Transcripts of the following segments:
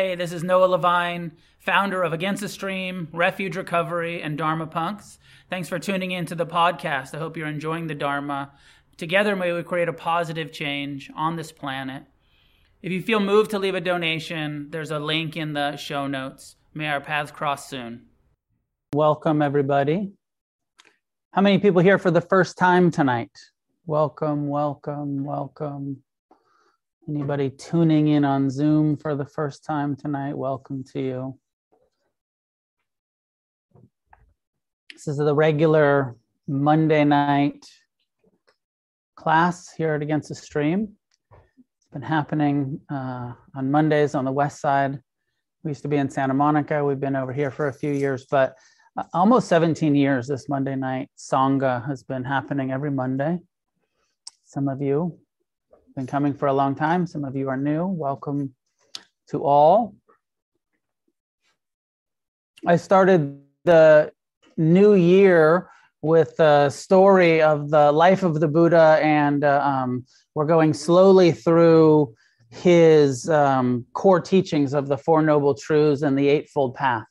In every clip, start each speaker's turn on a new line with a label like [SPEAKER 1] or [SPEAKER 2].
[SPEAKER 1] Hey, this is Noah Levine, founder of Against the Stream, Refuge Recovery, and Dharma Punks. Thanks for tuning in to the podcast. I hope you're enjoying the Dharma. Together, may we create a positive change on this planet. If you feel moved to leave a donation, there's a link in the show notes. May our paths cross soon. Welcome, everybody. How many people here for the first time tonight? Welcome, welcome, welcome. Anybody tuning in on Zoom for the first time tonight, welcome to you. This is the regular Monday night class here at Against the Stream. It's been happening uh, on Mondays on the west side. We used to be in Santa Monica. We've been over here for a few years, but uh, almost 17 years this Monday night Sangha has been happening every Monday. Some of you been coming for a long time. Some of you are new. Welcome to all. I started the new year with a story of the life of the Buddha, and uh, um, we're going slowly through his um, core teachings of the Four Noble Truths and the Eightfold Path.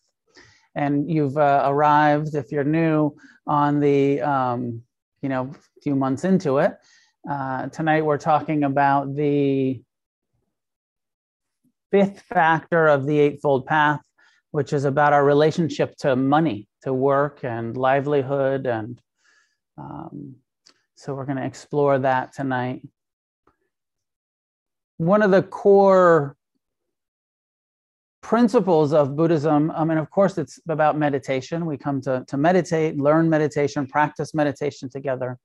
[SPEAKER 1] And you've uh, arrived, if you're new, on the um, you know few months into it. Uh, tonight we're talking about the fifth factor of the Eightfold Path, which is about our relationship to money, to work and livelihood. And um, so we're going to explore that tonight. One of the core principles of Buddhism, I mean, of course, it's about meditation. We come to, to meditate, learn meditation, practice meditation together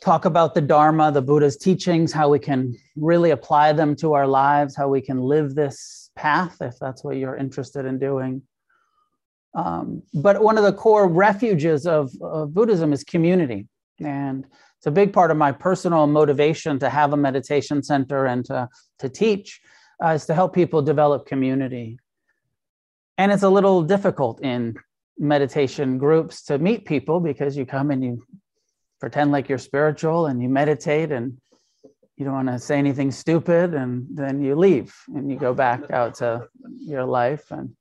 [SPEAKER 1] talk about the Dharma, the Buddha's teachings, how we can really apply them to our lives, how we can live this path, if that's what you're interested in doing. Um, but one of the core refuges of, of, Buddhism is community. And it's a big part of my personal motivation to have a meditation center and to, to teach uh, is to help people develop community. And it's a little difficult in meditation groups to meet people because you come and you pretend like you're spiritual and you meditate and you don't want to say anything stupid and then you leave and you go back out to your life and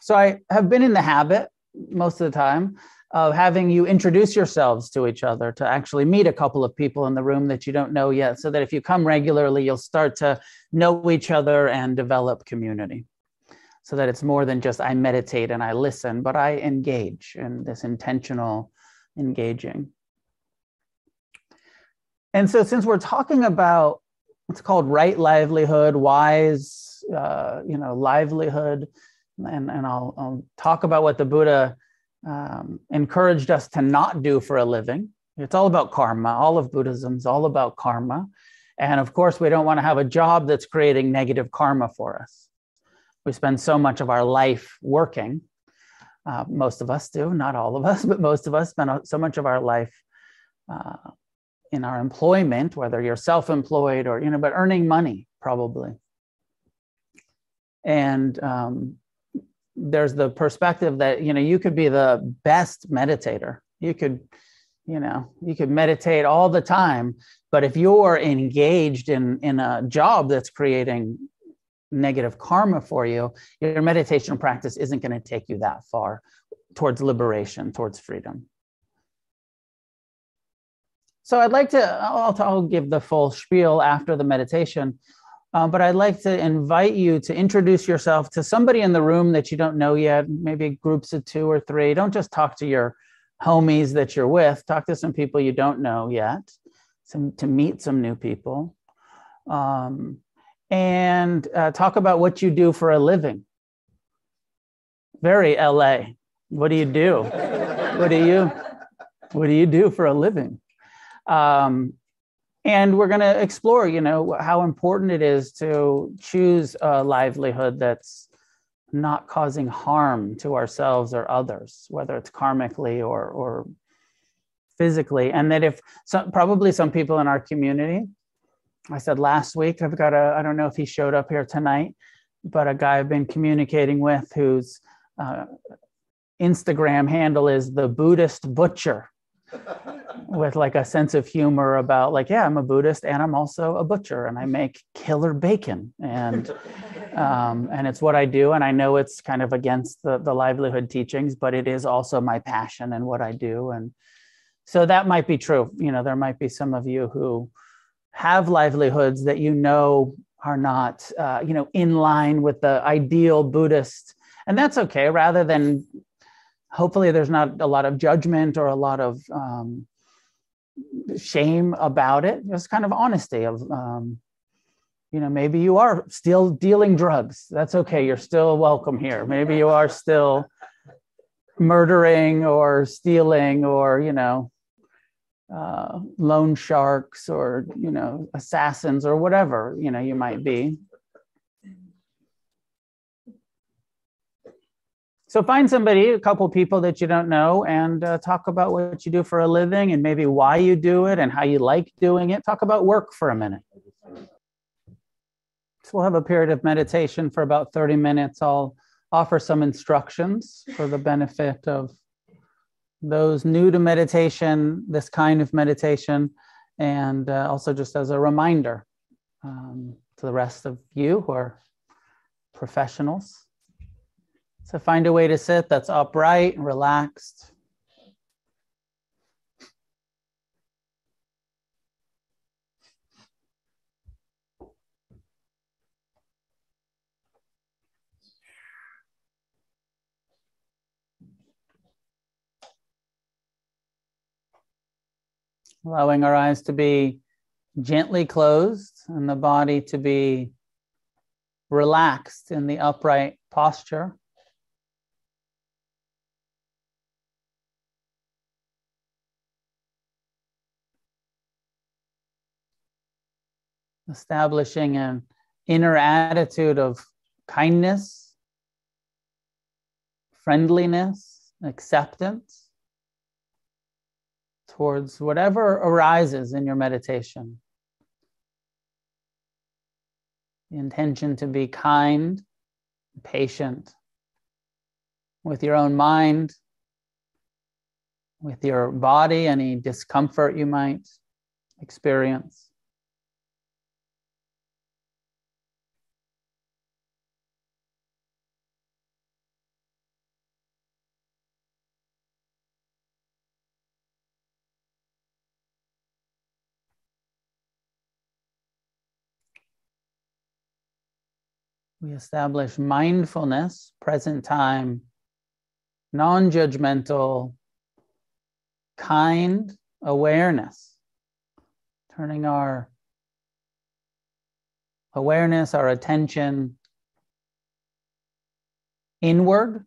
[SPEAKER 1] so i have been in the habit most of the time of having you introduce yourselves to each other to actually meet a couple of people in the room that you don't know yet so that if you come regularly you'll start to know each other and develop community. So that it's more than just i meditate and i listen but i engage in this intentional engaging. And so, since we're talking about what's called right livelihood, wise, uh, you know, livelihood, and, and I'll, I'll talk about what the Buddha um, encouraged us to not do for a living. It's all about karma. All of Buddhism is all about karma. And of course, we don't want to have a job that's creating negative karma for us. We spend so much of our life working uh, most of us do, not all of us, but most of us spend so much of our life uh, in our employment, whether you're self-employed or you know, but earning money probably. And um, there's the perspective that you know you could be the best meditator. You could, you know, you could meditate all the time, but if you're engaged in in a job that's creating negative karma for you, your meditation practice isn't going to take you that far towards liberation, towards freedom. So I'd like to, I'll, I'll give the full spiel after the meditation, uh, but I'd like to invite you to introduce yourself to somebody in the room that you don't know yet, maybe groups of two or three. Don't just talk to your homies that you're with, talk to some people you don't know yet, some, to meet some new people. Um, and uh, talk about what you do for a living. Very LA. What do you do? what do you what do you do for a living? Um, and we're going to explore, you know, how important it is to choose a livelihood that's not causing harm to ourselves or others, whether it's karmically or or physically, and that if some, probably some people in our community I said last week, I've got a, I don't know if he showed up here tonight, but a guy I've been communicating with whose uh, Instagram handle is the Buddhist Butcher. with like a sense of humor about like yeah i'm a buddhist and i'm also a butcher and i make killer bacon and um, and it's what i do and i know it's kind of against the, the livelihood teachings but it is also my passion and what i do and so that might be true you know there might be some of you who have livelihoods that you know are not uh, you know in line with the ideal buddhist. And that's okay rather than hopefully there's not a lot of judgment or a lot of um, shame about it just kind of honesty of um, you know maybe you are still dealing drugs. That's okay you're still welcome here. Maybe you are still murdering or stealing or you know uh, loan sharks or you know assassins or whatever you know you might be. So find somebody a couple people that you don't know and uh, talk about what you do for a living and maybe why you do it and how you like doing it. Talk about work for a minute. So we'll have a period of meditation for about 30 minutes. I'll offer some instructions for the benefit of those new to meditation, this kind of meditation, and uh, also just as a reminder um, to the rest of you who are professionals. So find a way to sit that's upright and relaxed. Allowing our eyes to be gently closed and the body to be relaxed in the upright posture. Establishing an inner attitude of kindness, friendliness, acceptance towards whatever arises in your meditation. The intention to be kind, patient with your own mind, with your body, any discomfort you might experience. We establish mindfulness, present time, non judgmental, kind awareness, turning our awareness, our attention inward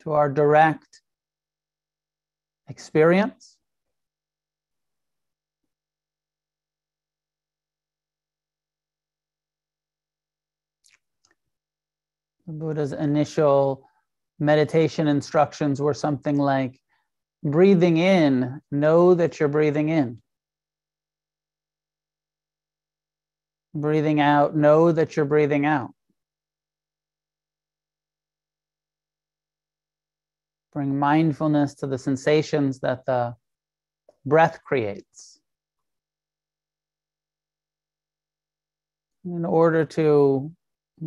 [SPEAKER 1] to our direct experience. The Buddha's initial meditation instructions were something like breathing in, know that you're breathing in. Breathing out, know that you're breathing out. Bring mindfulness to the sensations that the breath creates. In order to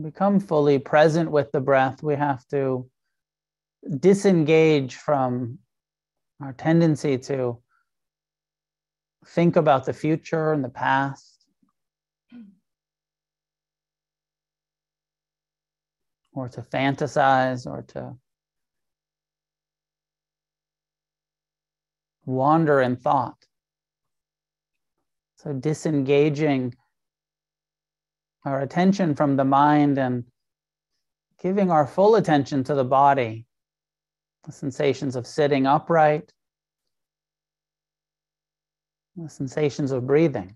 [SPEAKER 1] become fully present with the breath, we have to disengage from our tendency to think about the future and the past. Or to fantasize or to wander in thought. So, disengaging our attention from the mind and giving our full attention to the body, the sensations of sitting upright, the sensations of breathing.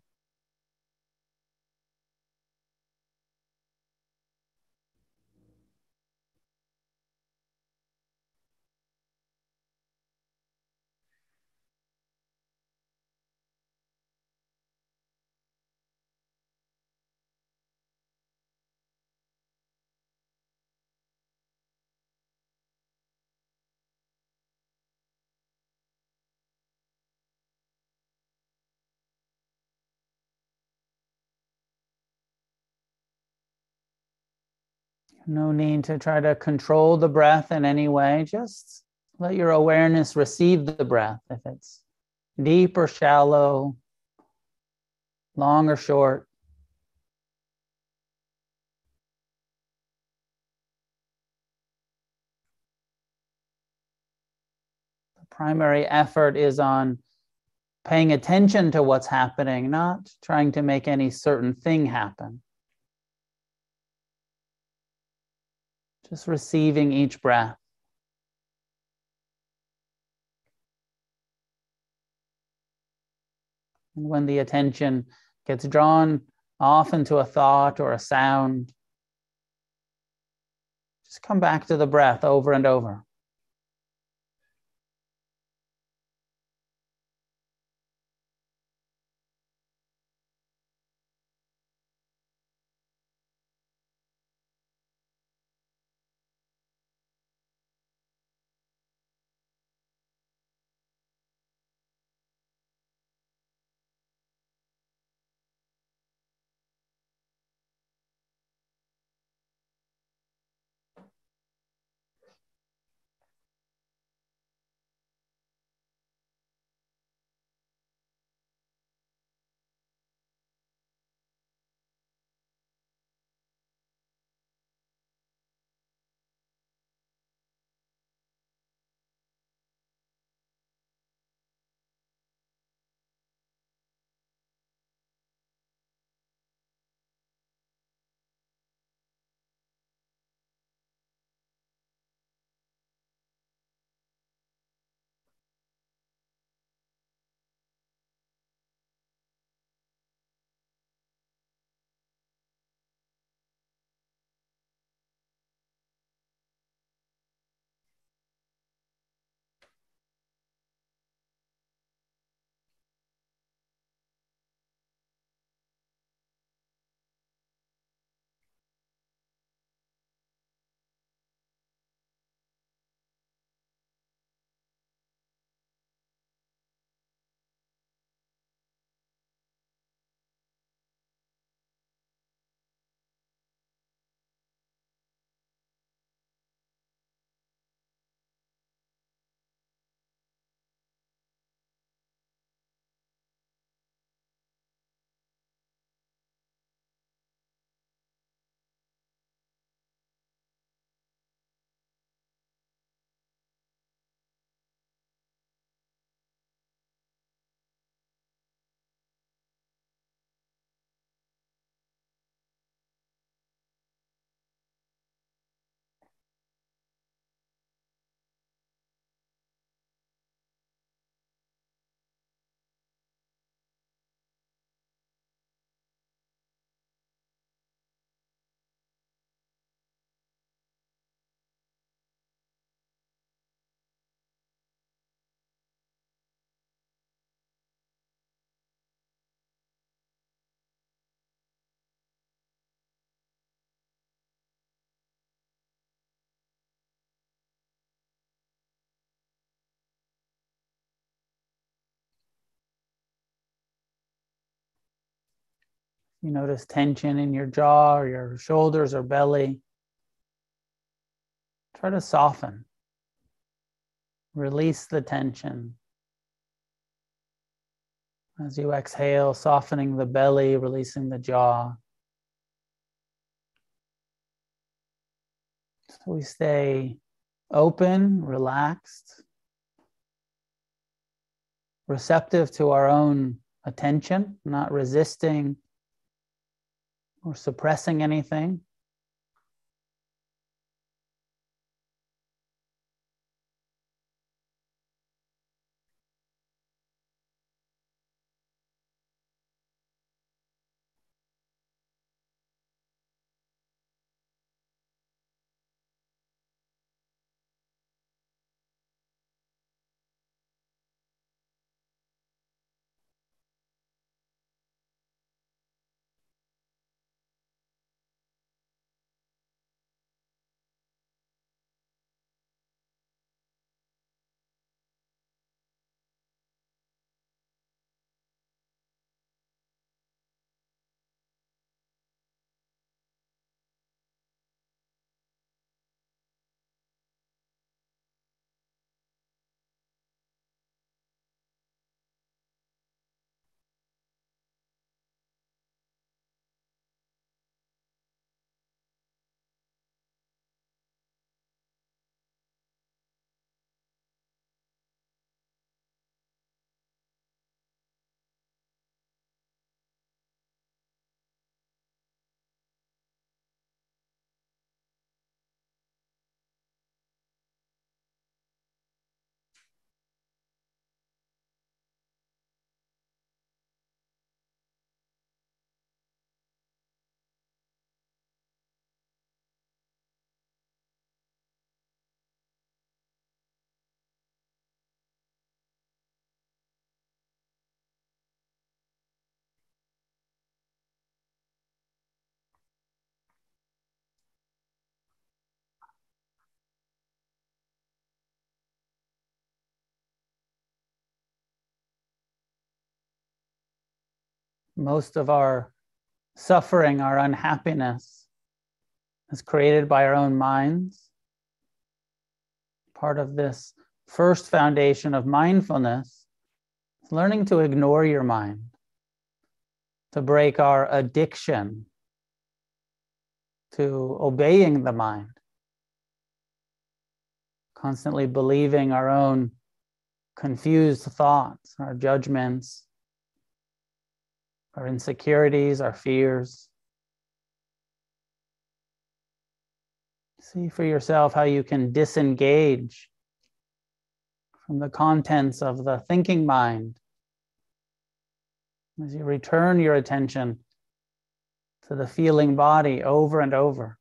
[SPEAKER 1] No need to try to control the breath in any way. Just let your awareness receive the breath. If it's deep or shallow, long or short. The primary effort is on paying attention to what's happening, not trying to make any certain thing happen. Just receiving each breath. And when the attention gets drawn off into a thought or a sound, just come back to the breath over and over. You notice tension in your jaw or your shoulders or belly. Try to soften. Release the tension. As you exhale, softening the belly, releasing the jaw. So we stay open, relaxed, receptive to our own attention, not resisting or suppressing anything. Most of our suffering, our unhappiness is created by our own minds. Part of this first foundation of mindfulness is learning to ignore your mind, to break our addiction to obeying the mind, constantly believing our own confused thoughts, our judgments, our insecurities, our fears. See for yourself how you can disengage from the contents of the thinking mind as you return your attention to the feeling body over and over.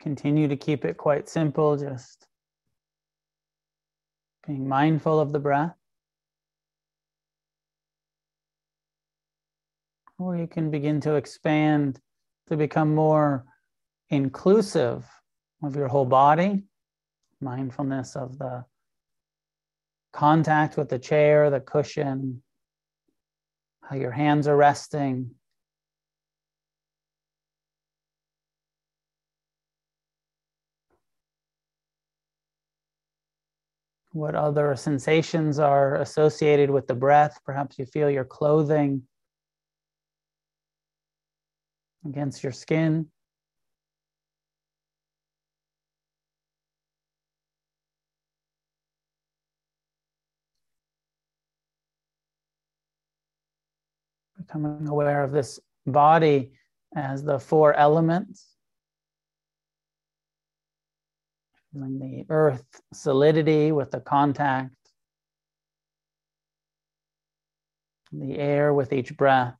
[SPEAKER 1] Continue, to keep it quite simple, just being mindful of the breath. Or you can begin to expand to become more inclusive of your whole body, mindfulness of the contact with the chair, the cushion, how your hands are resting. What other sensations are associated with the breath? Perhaps you feel your clothing against your skin. Becoming aware of this body as the four elements. Feeling the earth solidity with the contact, the air with each breath.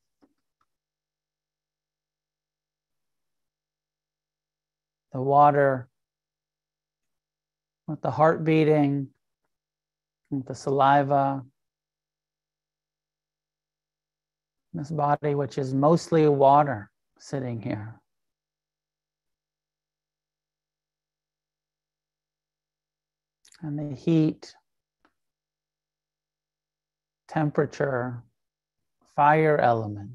[SPEAKER 1] The water with the heart beating, with the saliva. This body, which is mostly water, sitting here. And the heat, temperature, fire element.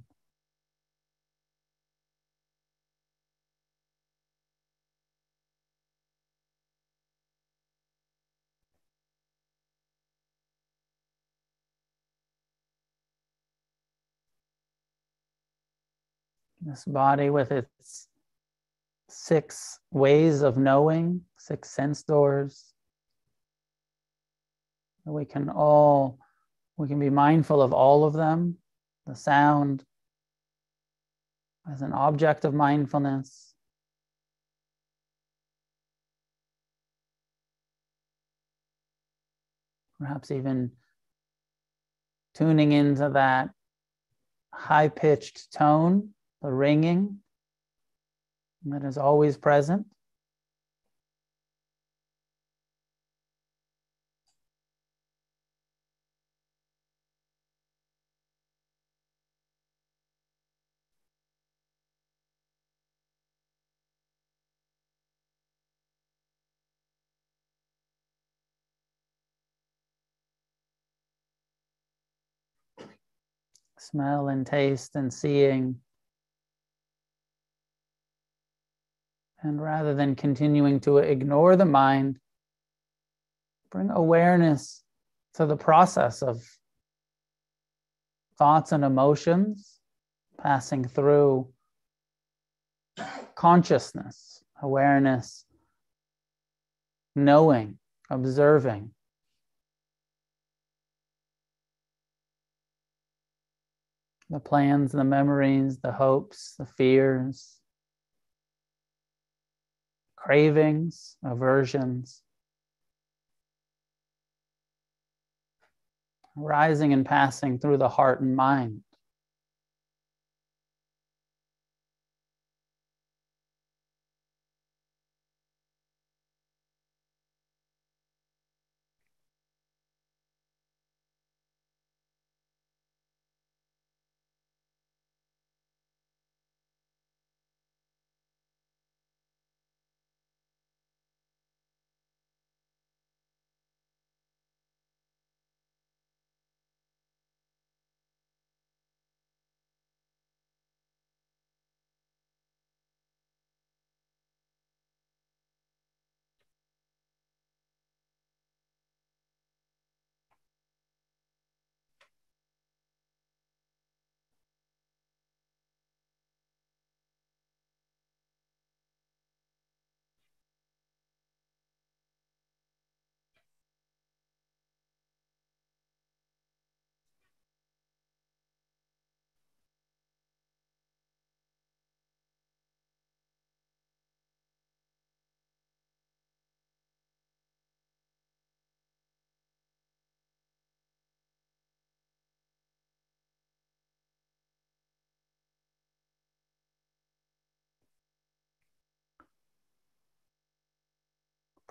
[SPEAKER 1] This body with its six ways of knowing, six sense doors we can all we can be mindful of all of them the sound as an object of mindfulness. Perhaps even tuning into that high pitched tone the ringing that is always present smell and taste and seeing. And rather than continuing to ignore the mind, bring awareness to the process of thoughts and emotions passing through consciousness, awareness, knowing, observing. The plans, the memories, the hopes, the fears, cravings, aversions, rising and passing through the heart and mind.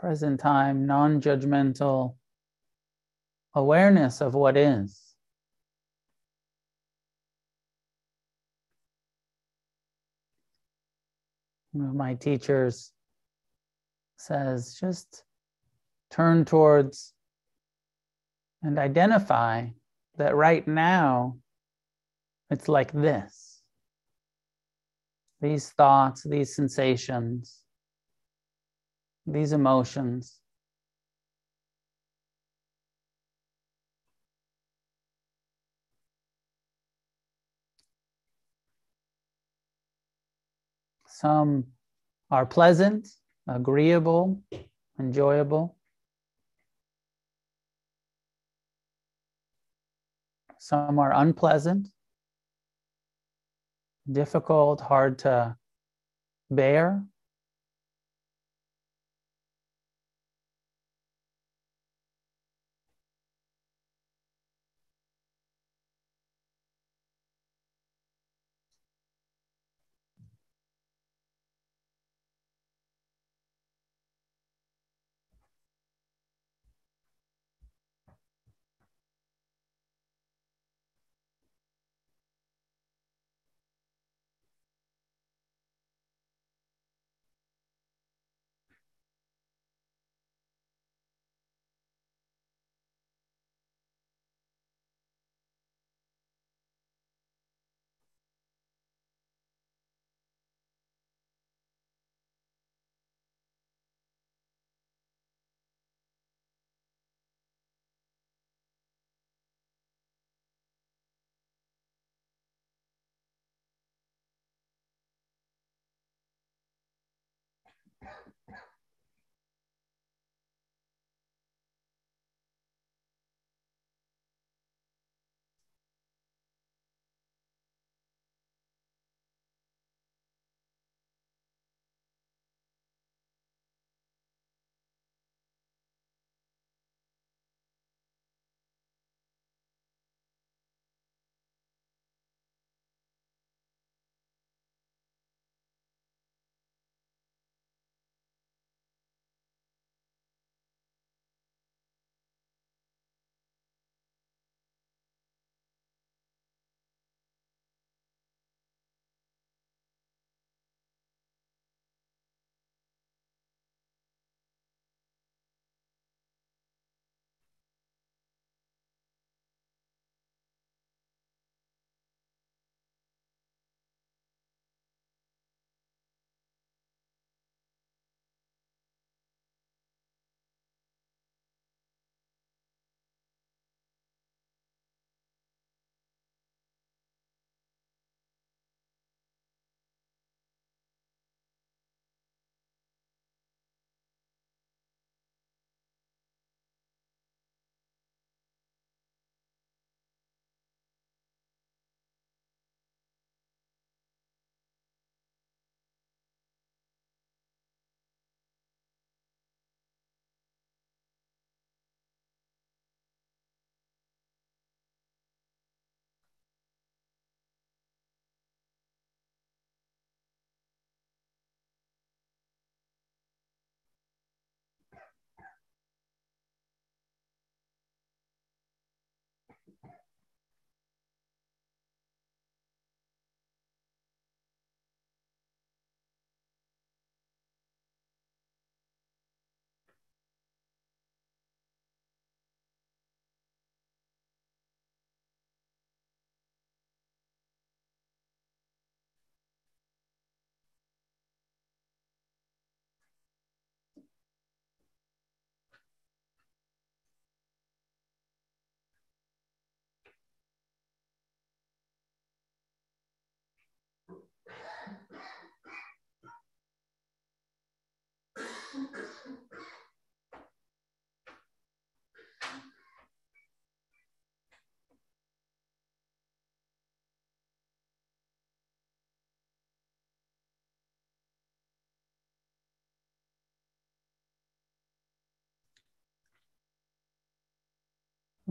[SPEAKER 1] Present time, non judgmental awareness of what is. One of my teachers says just turn towards and identify that right now it's like this. These thoughts, these sensations, these emotions. Some are pleasant, agreeable, enjoyable. Some are unpleasant, difficult, hard to bear.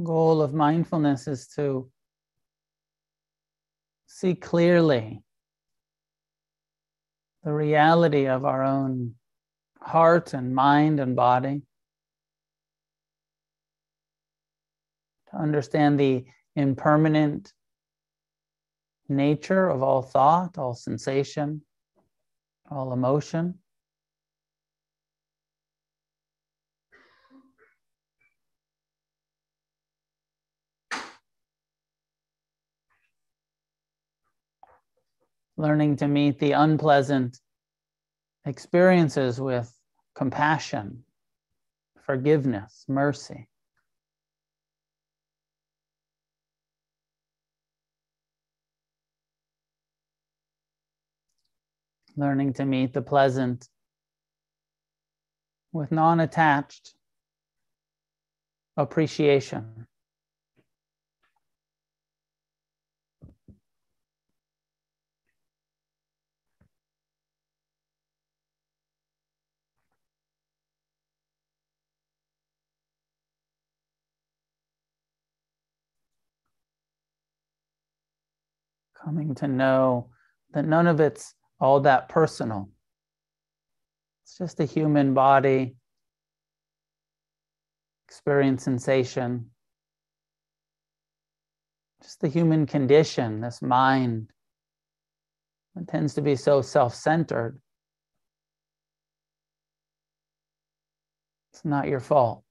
[SPEAKER 1] Goal of mindfulness is to see clearly the reality of our own heart and mind and body. To understand the impermanent nature of all thought, all sensation, all emotion. Learning to meet the unpleasant experiences with compassion, forgiveness, mercy. learning to meet the pleasant with non attached appreciation. Coming to know that none of it's all that personal. It's just a human body, experience sensation, just the human condition, this mind that tends to be so self centered. It's not your fault.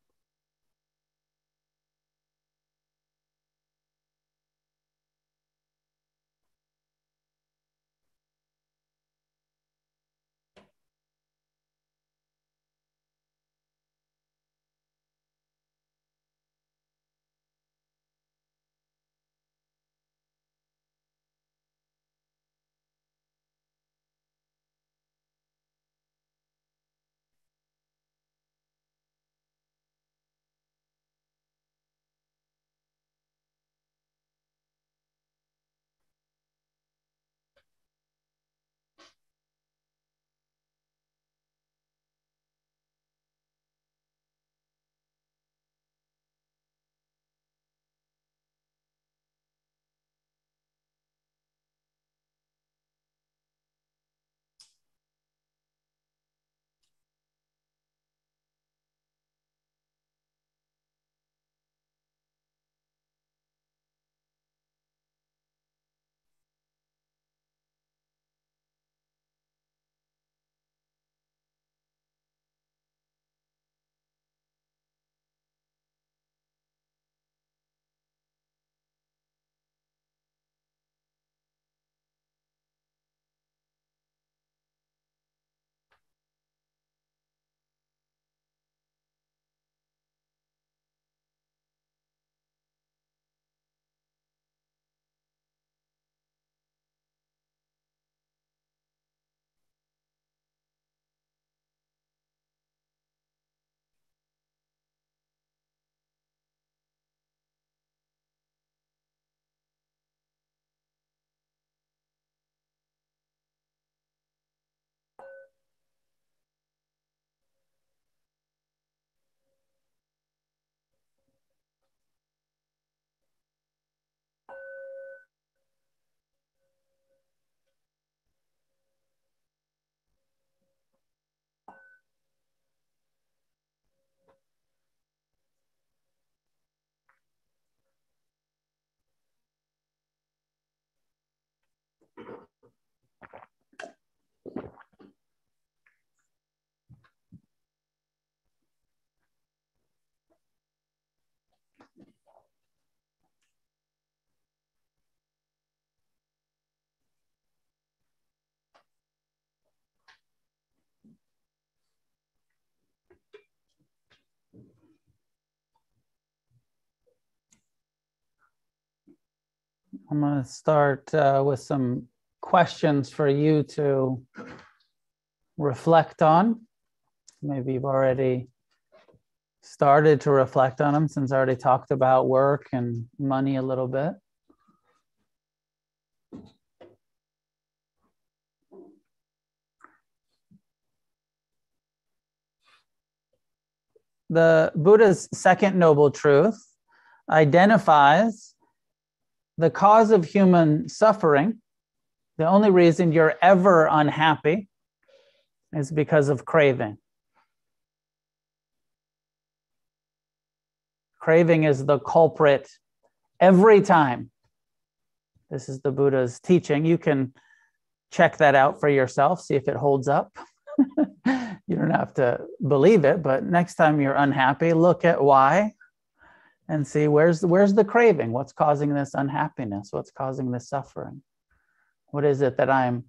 [SPEAKER 1] I'm going to start uh, with some questions for you to reflect on. Maybe you've already started to reflect on them since I already talked about work and money a little bit. The Buddha's second noble truth identifies the cause of human suffering, the only reason you're ever unhappy is because of craving. Craving is the culprit every time. This is the Buddha's teaching. You can check that out for yourself, see if it holds up. you don't have to believe it, but next time you're unhappy, look at why and see where's the, where's the craving? What's causing this unhappiness? What's causing this suffering? What is it that I'm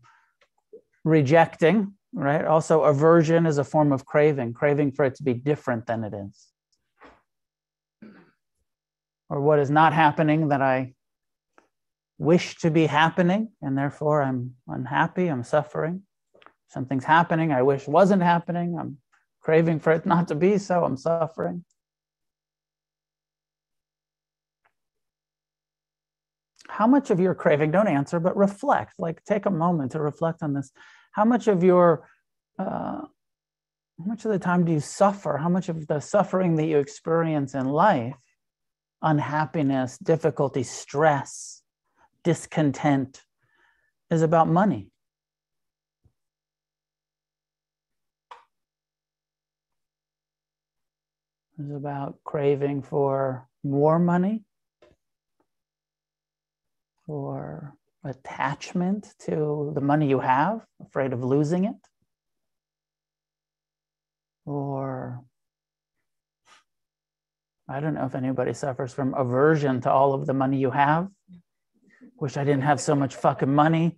[SPEAKER 1] rejecting, right? Also, aversion is a form of craving, craving for it to be different than it is. Or what is not happening that I wish to be happening, and therefore I'm unhappy, I'm suffering. Something's happening I wish wasn't happening, I'm craving for it not to be so, I'm suffering. How much of your craving, don't answer, but reflect, like take a moment to reflect on this. How much of your, uh, how much of the time do you suffer? How much of the suffering that you experience in life, unhappiness, difficulty, stress, discontent, is about money? Is about craving for more money, or attachment to the money you have, afraid of losing it, or I don't know if anybody suffers from aversion to all of the money you have. Wish I didn't have so much fucking money.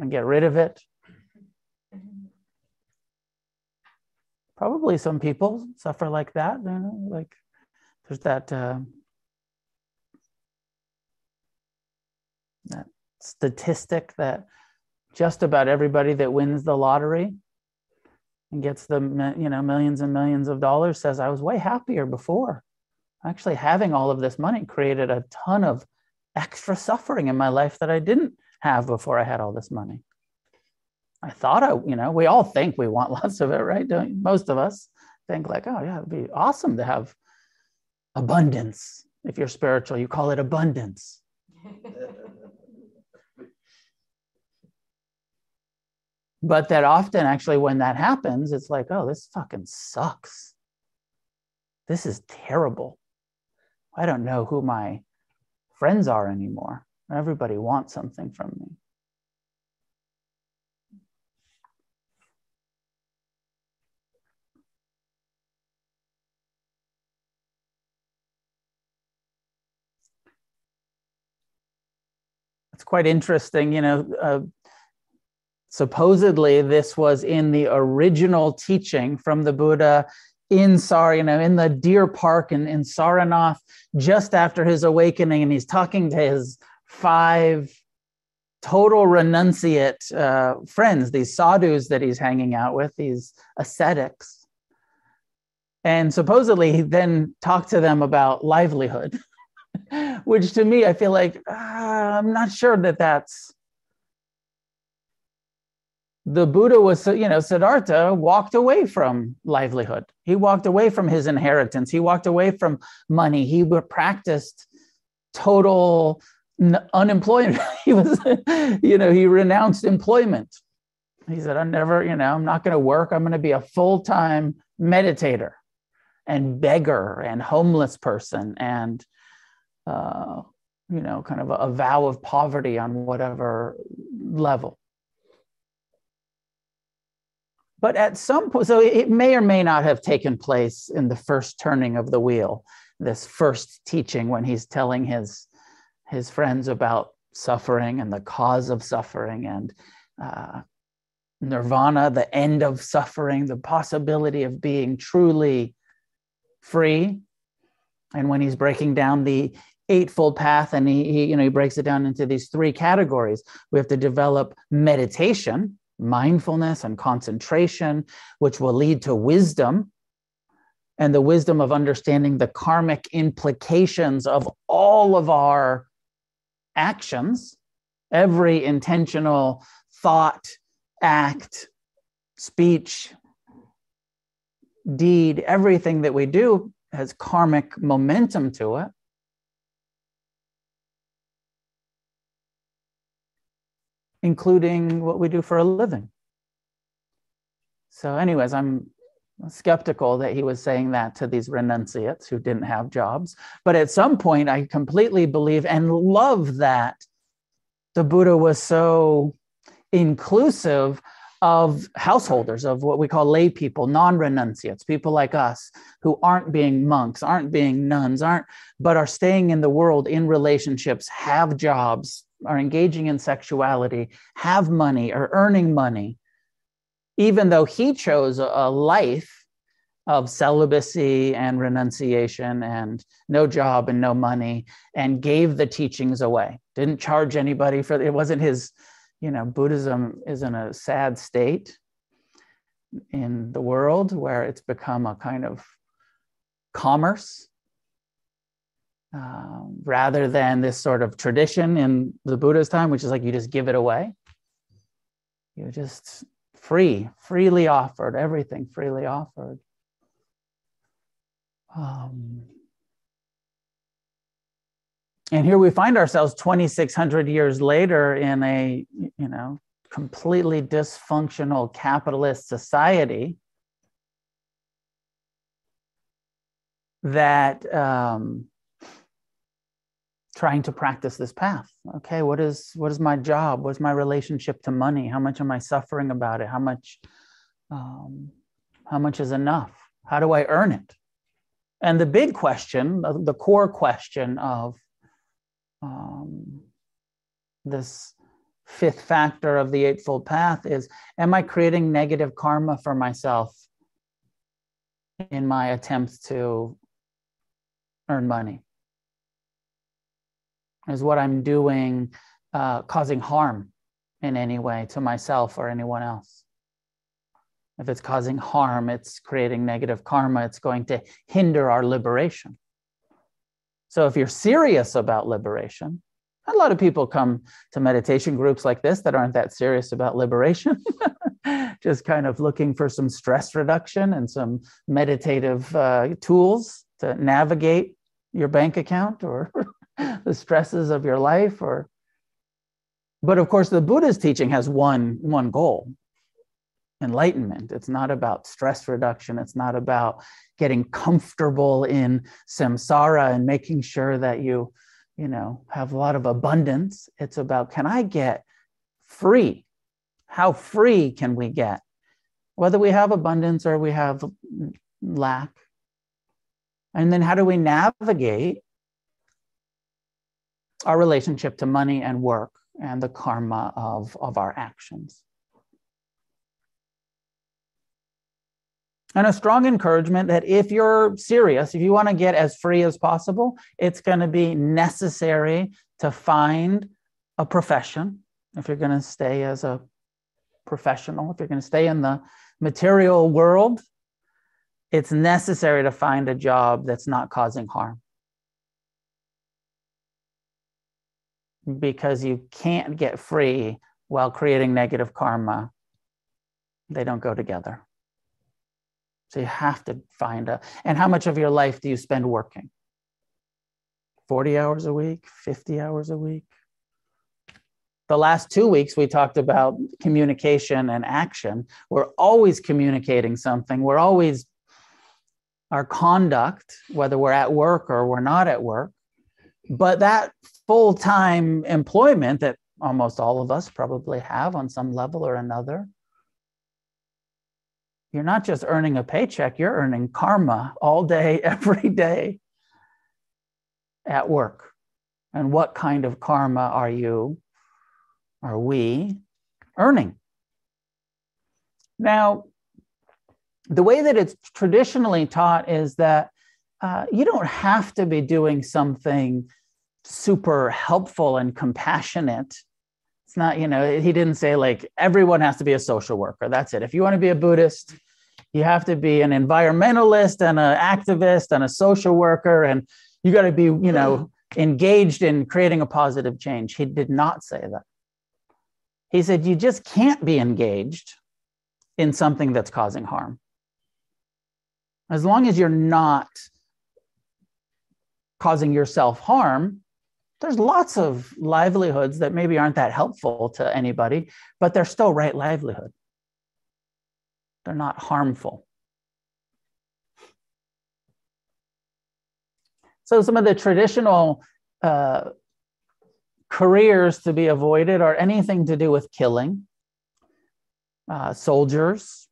[SPEAKER 1] And get rid of it. Probably some people suffer like that. You know, like there's that uh, that statistic that just about everybody that wins the lottery and gets the you know millions and millions of dollars says i was way happier before. Actually having all of this money created a ton of extra suffering in my life that i didn't have before i had all this money. I thought i you know we all think we want lots of it right? Don't, most of us think like oh yeah it'd be awesome to have abundance. If you're spiritual you call it abundance but that often actually when that happens it's like oh this fucking sucks. This is terrible. I don't know who my friends are anymore. Everybody wants something from me. It's quite interesting you know uh, supposedly this was in the original teaching from the Buddha in Sar, you know, in the deer park in, in Saranath, just after his awakening, and he's talking to his five total renunciate uh, friends, these sadhus that he's hanging out with, these ascetics. And supposedly he then talked to them about livelihood, which to me, I feel like uh, I'm not sure that that's the Buddha was, you know, Siddhartha walked away from livelihood. He walked away from his inheritance. He walked away from money. He practiced total unemployment. he was, you know, he renounced employment. He said, I'm never, you know, I'm not going to work. I'm going to be a full time meditator and beggar and homeless person and, uh, you know, kind of a, a vow of poverty on whatever level. But at some point, so it may or may not have taken place in the first turning of the wheel, this first teaching when he's telling his his friends about suffering and the cause of suffering and uh, nirvana, the end of suffering, the possibility of being truly free. And when he's breaking down the eightfold path and he, he you know he breaks it down into these three categories we have to develop meditation mindfulness and concentration, which will lead to wisdom and the wisdom of understanding the karmic implications of all of our actions, every intentional thought, act, speech, deed, everything that we do has karmic momentum to it. Including what we do for a living. So, anyways, I'm skeptical that he was saying that to these renunciates who didn't have jobs. But at some point, I completely believe and love that the Buddha was so inclusive of householders, of what we call lay people, non renunciates, people like us who aren't being monks, aren't being nuns, aren't, but are staying in the world in relationships, have jobs, are engaging in sexuality, have money, are earning money even though he chose a life of celibacy and renunciation and no job and no money and gave the teachings away. Didn't charge anybody for it wasn't his you know buddhism is in a sad state in the world where it's become a kind of commerce uh, rather than this sort of tradition in the buddha's time which is like you just give it away You're just free, freely offered, everything freely offered. Um, and here we find ourselves 2600 years later in a you know completely dysfunctional capitalist society that um, trying to practice this path. Okay what is what is my job? What's my relationship to money? How much am i suffering about it? How much um, how much is enough? How do i earn it? And the big question the core question of um, this fifth factor of the eightfold path is am i creating negative karma for myself in my attempts to earn money is what I'm doing uh, causing harm in any way to myself or anyone else? If it's causing harm, it's creating negative karma, it's going to hinder our liberation. So if you're serious about liberation, a lot of people come to meditation groups like this that aren't that serious about liberation, just kind of looking for some stress reduction and some meditative uh, tools to navigate your bank account or the stresses of your life or but of course the buddha's teaching has one one goal enlightenment. It's not about stress reduction. It's not about getting comfortable in samsara and making sure that you you know have a lot of abundance. It's about can i get free? How free can we get? Whether we have abundance or we have lack. And then how do we navigate our relationship to money and work and the karma of, of our actions. And a strong encouragement that if you're serious, if you want to get as free as possible, it's going to be necessary to find a profession. If you're going to stay as a professional, if you're going to stay in the material world, it's necessary to find a job that's not causing harm. Because you can't get free while creating negative karma. They don't go together. So you have to find a, and how much of your life do you spend working? 40 hours a week, 50 hours a week? The last two weeks, we talked about communication and action. We're always communicating something. We're always, our conduct, whether we're at work or we're not at work, but that full time employment that almost all of us probably have on some level or another, you're not just earning a paycheck, you're earning karma all day, every day at work. And what kind of karma are you, are we earning? Now, the way that it's traditionally taught is that uh, you don't have to be doing something super helpful and compassionate. It's not, you know, he didn't say like everyone has to be a social worker. That's it. If you want to be a Buddhist, you have to be an environmentalist and an activist and a social worker, and you got to be, you know, engaged in creating a positive change. He did not say that. He said, you just can't be engaged in something that's causing harm. As long as you're not causing yourself harm, there's lots of livelihoods that maybe aren't that helpful to anybody, but they're still right livelihood. They're not harmful. So, some of the traditional uh, careers to be avoided are anything to do with killing, uh, soldiers.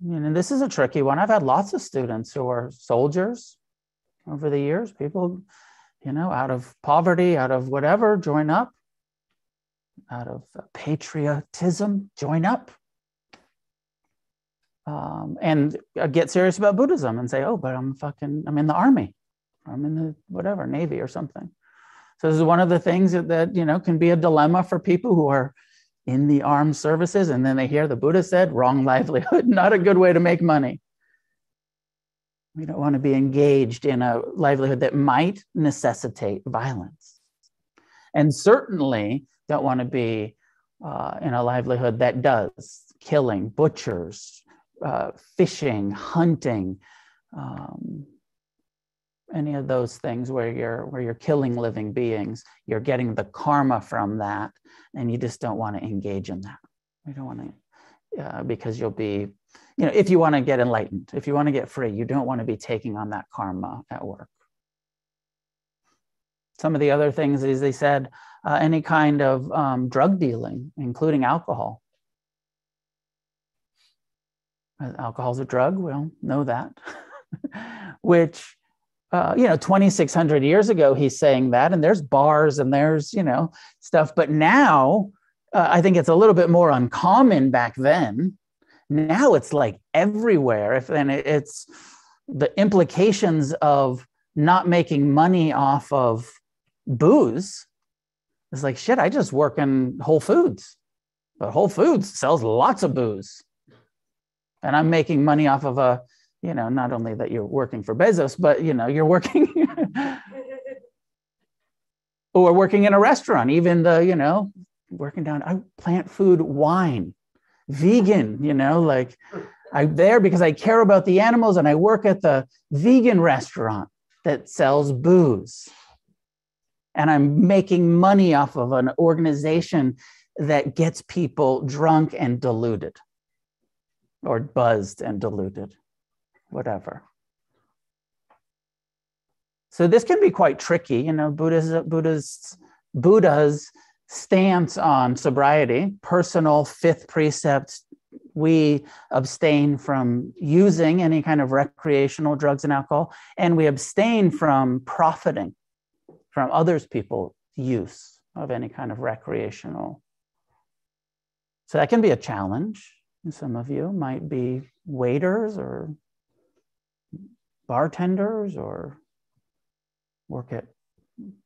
[SPEAKER 1] And this is a tricky one. I've had lots of students who are soldiers, over the years. People, you know, out of poverty, out of whatever, join up. Out of patriotism, join up. Um, and uh, get serious about Buddhism and say, oh, but I'm fucking, I'm in the army. I'm in the whatever, Navy or something. So this is one of the things that, that you know can be a dilemma for people who are in the armed services and then they hear the Buddha said wrong livelihood, not a good way to make money. We don't want to be engaged in a livelihood that might necessitate violence. And certainly don't want to be uh, in a livelihood that does killing, butchers, uh, fishing, hunting, um, any of those things where you're where you're killing living beings you're getting the karma from that and you just don't want to engage in that you don't want to uh, because you'll be you know if you want to get enlightened if you want to get free you don't want to be taking on that karma at work. Some of the other things is they said uh, any kind of um, drug dealing including alcohol. Uh, alcohol's a drug? We'll know that. Which uh, you know 2600 years ago he's saying that and there's bars and there's you know stuff. But now uh, i think it's a little bit more uncommon back then now it's like everywhere if and it's the implications of not making money off of booze. It's like shit i just work in whole foods. But whole foods sells lots of booze. And i'm making money off of a you know, not only that you're working for Bezos, but you know, you're working or working in a restaurant, even the, you know, working down, I plant food, wine, vegan, you know, like I'm there because I care about the animals and I work at the vegan restaurant that sells booze. And I'm making money off of an organization that gets people drunk and deluded or buzzed and deluded whatever. So this can be quite tricky. You know, Buddha's, Buddha's, Buddha's stance on sobriety, personal fifth precept, we abstain from using any kind of recreational drugs and alcohol, and we abstain from profiting from others' people use of any kind of recreational. So that can be a challenge. Some of you might be waiters or bartenders or work at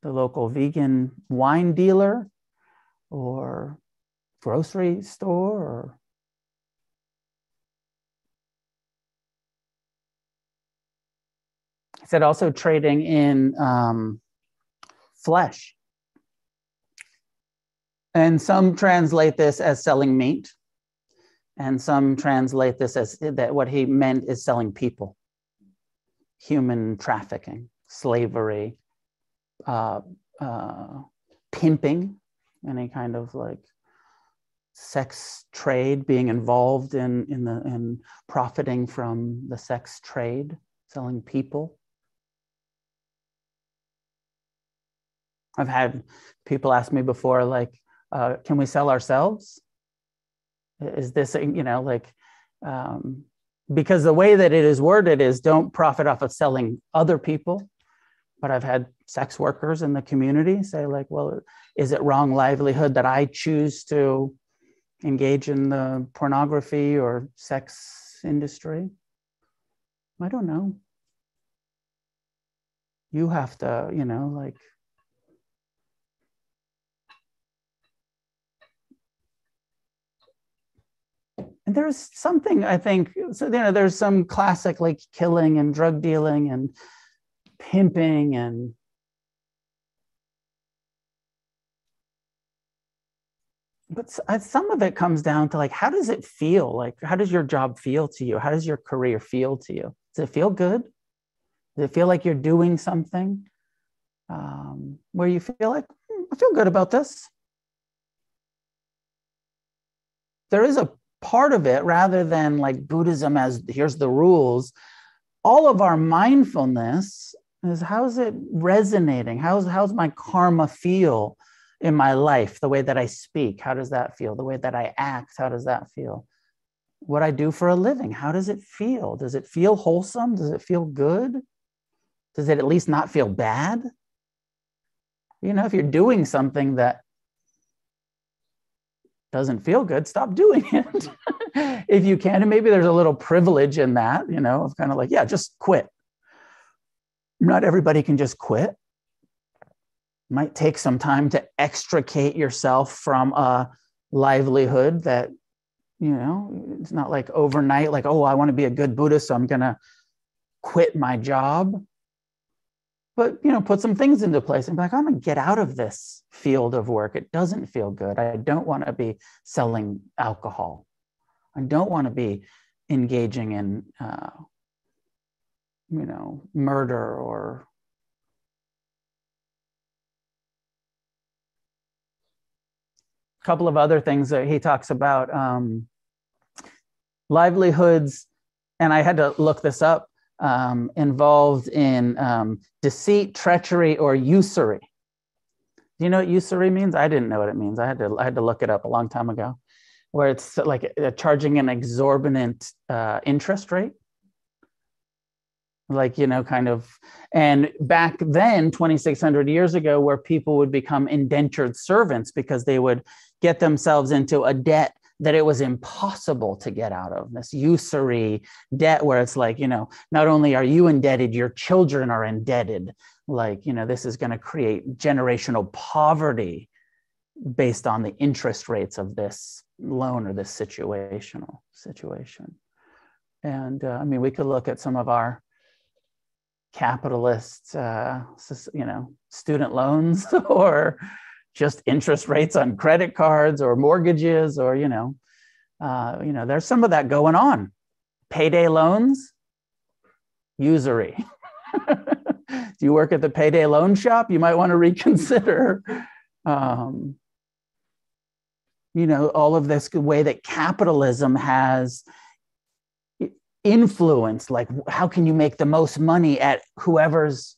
[SPEAKER 1] the local vegan wine dealer or grocery store or said also trading in um, flesh. And some translate this as selling meat, and some translate this as that what he meant is selling people human trafficking, slavery, uh, uh, pimping, any kind of like sex trade, being involved in in the in profiting from the sex trade, selling people. I've had people ask me before, like, uh, can we sell ourselves? Is this, you know, like, um, because the way that it is worded is don't profit off of selling other people. But I've had sex workers in the community say, like, well, is it wrong livelihood that I choose to engage in the pornography or sex industry? I don't know. You have to, you know, like and there's something I think so. You know, there's some classic like killing and drug dealing and pimping and but some of it comes down to like how does it feel? Like how does your job feel to you? How does your career feel to you? Does it feel good? Does it feel like you're doing something? Um, where you feel like hmm, i feel good about this. There is a part of it rather than like Buddhism as here's the rules. All of our mindfulness is how's it resonating? How's how's my karma feel in my life? The way that I speak, how does that feel? The way that I act, how does that feel? What I do for a living, how does it feel? Does it feel wholesome? Does it feel good? Does it at least not feel bad? You know, if you're doing something that doesn't feel good, stop doing it. if you can, and maybe there's a little privilege in that, you know, of kind of like, yeah, just quit not everybody can just quit. It might take some time to extricate yourself from a livelihood that, you know, it's not like overnight, like, oh, I want to be a good Buddhist, so I'm going to quit my job. But, you know, put some things into place and be like, I'm going to get out of this field of work. It doesn't feel good. I don't want to be selling alcohol. I don't want to be engaging in uh, you know, murder or a couple of other things that he talks about um, livelihoods, and I had to look this up, um, involved in um, deceit, treachery, or usury. Do you know what usury means? I didn't know what it means. I had to I had to look it up a long time ago, where it's like charging an exorbitant uh, interest rate like you know kind of and back then 2600 years ago where people would become indentured servants because they would get themselves into a debt that it was impossible to get out of this usury debt where it's like you know not only are you indebted your children are indebted. Like you know this is going to create generational poverty based on the interest rates of this loan or this situational situation. And uh, i mean we could look at some of our capitalist, uh, you know, student loans or just interest rates on credit cards or mortgages or, you know, uh, you know, there's some of that going on. Payday loans, usury. Do you work at the payday loan shop? You might want to reconsider. Um, you know, all of this way that capitalism has influence like how can you make the most money at whoever's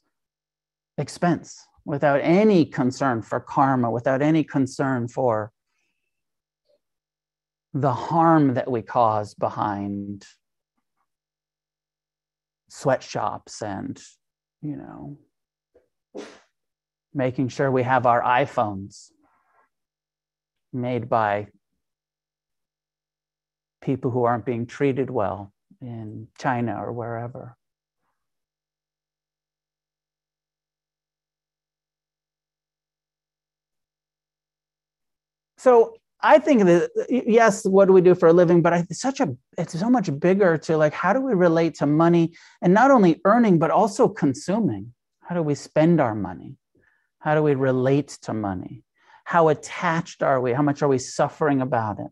[SPEAKER 1] expense without any concern for karma without any concern for the harm that we cause behind sweatshops and you know making sure we have our iphones made by people who aren't being treated well in China or wherever. So I think that yes, what do we do for a living? But it's such a it's so much bigger to like how do we relate to money and not only earning but also consuming? How do we spend our money? How do we relate to money? How attached are we? How much are we suffering about it?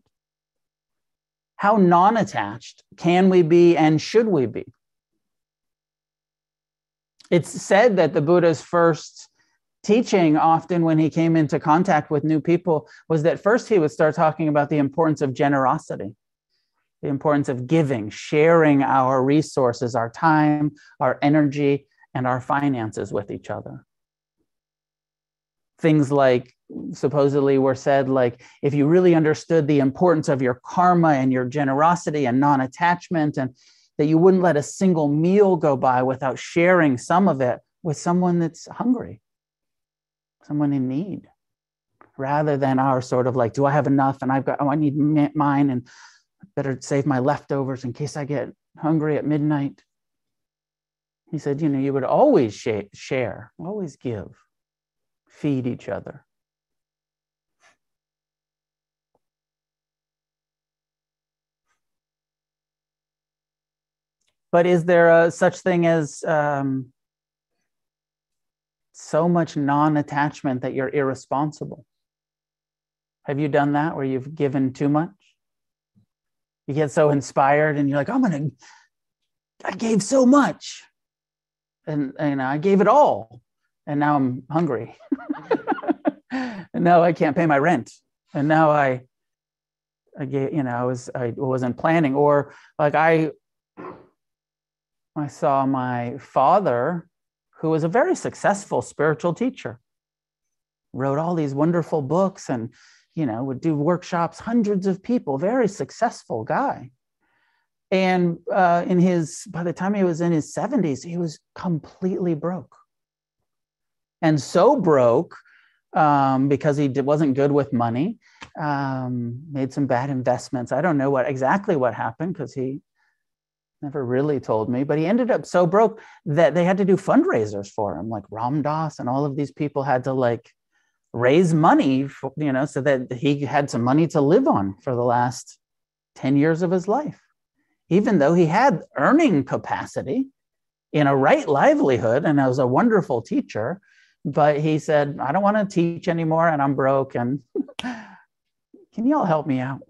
[SPEAKER 1] How non attached can we be and should we be? It's said that the Buddha's first teaching, often when he came into contact with new people, was that first he would start talking about the importance of generosity, the importance of giving, sharing our resources, our time, our energy, and our finances with each other. Things like supposedly were said like if you really understood the importance of your karma and your generosity and non-attachment and that you wouldn't let a single meal go by without sharing some of it with someone that's hungry someone in need rather than our sort of like do i have enough and i've got oh i need mine and better save my leftovers in case i get hungry at midnight. He said you know you would always share always give feed each other But is there a such thing as um, so much non attachment that you're irresponsible? Have you done that where you've given too much? You get so inspired and you're like, I'm going to, I gave so much. And, and I gave it all. And now I'm hungry. and now I can't pay my rent. And now I, I gave, you know, I was, I wasn't planning. Or like I I saw my father, who was a very successful spiritual teacher, wrote all these wonderful books and, you know, would do workshops, hundreds of people, very successful guy. And uh, in his, by the time he was in his 70s, he was completely broke. And so broke um, because he wasn't good with money, um, made some bad investments. I don't know what exactly what happened because he never really told me, but he ended up so broke that they had to do fundraisers for him, like Ram Dass and all of these people had to like raise money, for, you know, so that he had some money to live on for the last 10 years of his life. Even though he had earning capacity in a right livelihood and was a wonderful teacher, but he said, I don't want to teach anymore and I'm broke. And can y'all help me out?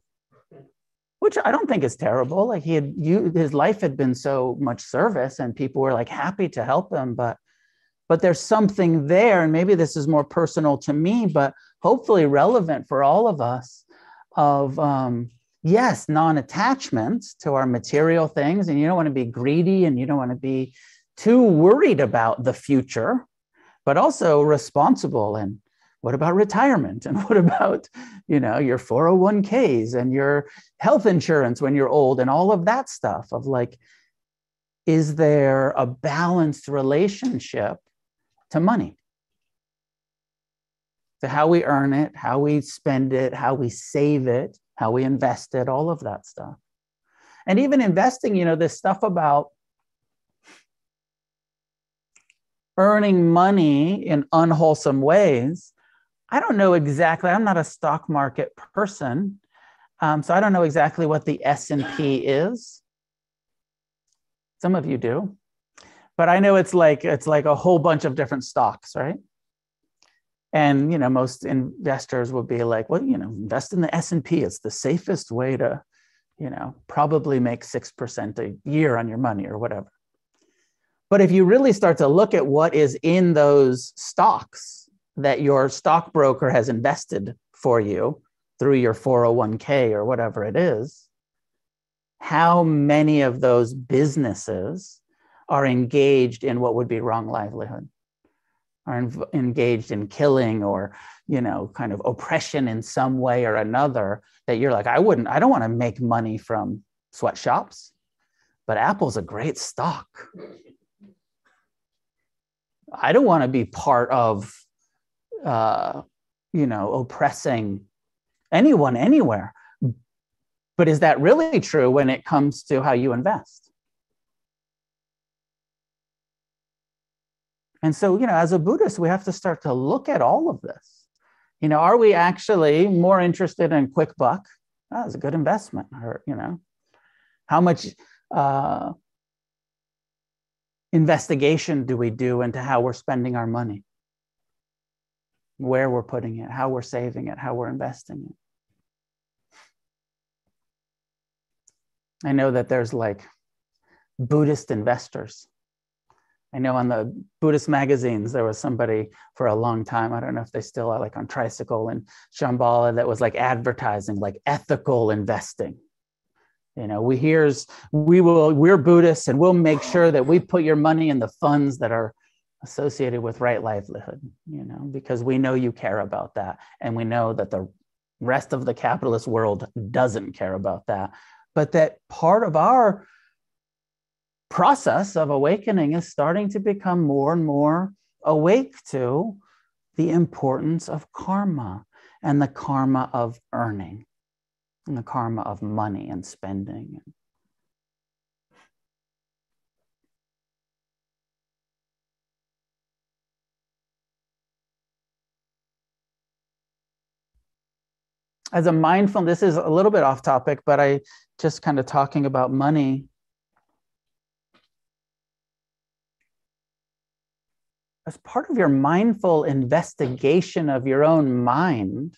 [SPEAKER 1] Which I don't think is terrible. Like he had, you, his life had been so much service and people were like happy to help him. But, but there's something there. And maybe this is more personal to me, but hopefully relevant for all of us of, um, yes, non attachment to our material things. And you don't want to be greedy and you don't want to be too worried about the future but also responsible. And what about retirement? And what about you know your 401ks and your health insurance when you're old and all of that stuff of like is there a balanced relationship to money? To how we earn it how we spend it how we save it how we invest it all of that stuff. And even investing you know this stuff about earning money in unwholesome ways. I don't know exactly. I'm not a stock market person, um, so I don't know exactly what the S and P is. Some of you do, but I know it's like it's like a whole bunch of different stocks, right? And you know, most investors would be like, "Well, you know, invest in the S and P. It's the safest way to, you know, probably make six percent a year on your money or whatever." But if you really start to look at what is in those stocks that your stockbroker has invested for you through your 401k or whatever it is, how many of those businesses are engaged in what would be wrong livelihood? Are engaged in killing or you know kind of oppression in some way or another that you're like i wouldn't i don't want to make money from sweatshops but apple's a great stock I don't want to be part of, uh, you know, oppressing anyone anywhere. But is that really true when it comes to how you invest? And so, you know, as a Buddhist, we have to start to look at all of this. You know, are we actually more interested in quick buck? Oh, that's a good investment. Or, you know, how much uh, investigation do we do into how we're spending our money? Where we're putting it, how we're saving it, how we're investing it. I know that there's like Buddhist investors. I know on the Buddhist magazines, there was somebody for a long time. I don't know if they still are like on Tricycle and Shambhala that was like advertising like ethical investing you know we here's we will we're buddhists and we'll make sure that we put your money in the funds that are associated with right livelihood you know because we know you care about that. And we know that the rest of the capitalist world doesn't care about that. But that part of our process of awakening is starting to become more and more awake to the importance of karma and the karma of earning and the karma of money and spending. As a mindful, this is a little bit off topic, but I just kind of talking about money. As part of your mindful investigation of your own mind,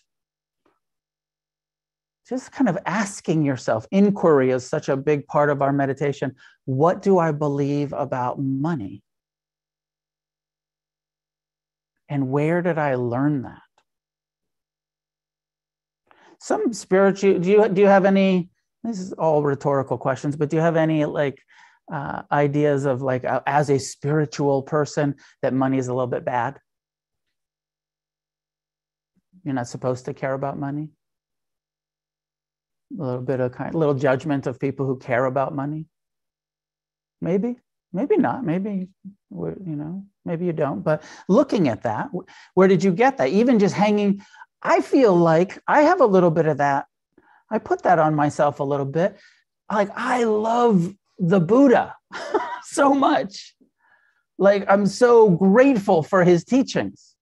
[SPEAKER 1] just kind of asking yourself inquiry is such a big part of our meditation. What do i believe about money? And where did i learn that? Some spiritual do you do you have any this is all rhetorical questions but do you have any like uh, ideas of like uh, as a spiritual person that money is a little bit bad? You're not supposed to care about money a little bit of kind little judgment of people who care about money? Maybe maybe not. Maybe you know maybe you don't. But looking at that where did you get that? Even just hanging i feel like i have a little bit of that. I put that on myself a little bit. Like i love the buddha so much. Like i'm so grateful for his teachings.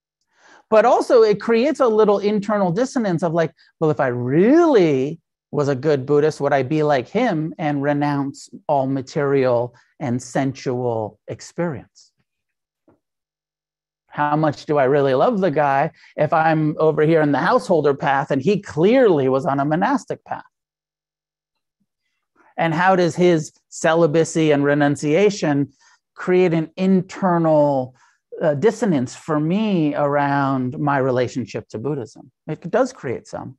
[SPEAKER 1] But also it creates a little internal dissonance of like well if i really was a good Buddhist, would I be like him and renounce all material and sensual experience? How much do I really love the guy if I'm over here in the householder path and he clearly was on a monastic path? And how does his celibacy and renunciation create an internal uh, dissonance for me around my relationship to Buddhism? It does create some.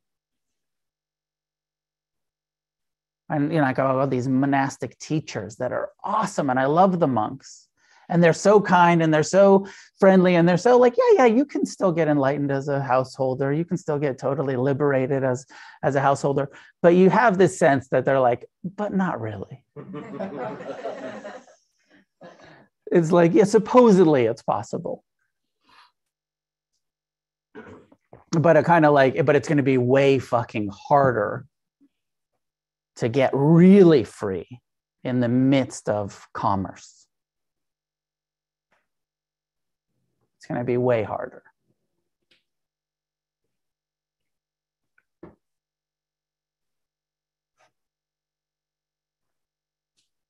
[SPEAKER 1] And you know, I go, oh, these monastic teachers that are awesome, and I love the monks, and they're so kind and they're so friendly, and they're so like, yeah, yeah, you can still get enlightened as a householder, you can still get totally liberated as as a householder, but you have this sense that they're like, but not really. it's like, yeah, supposedly it's possible. But it kind of like, but it's going to be way fucking harder to get really free in the midst of commerce. It's going to be way harder.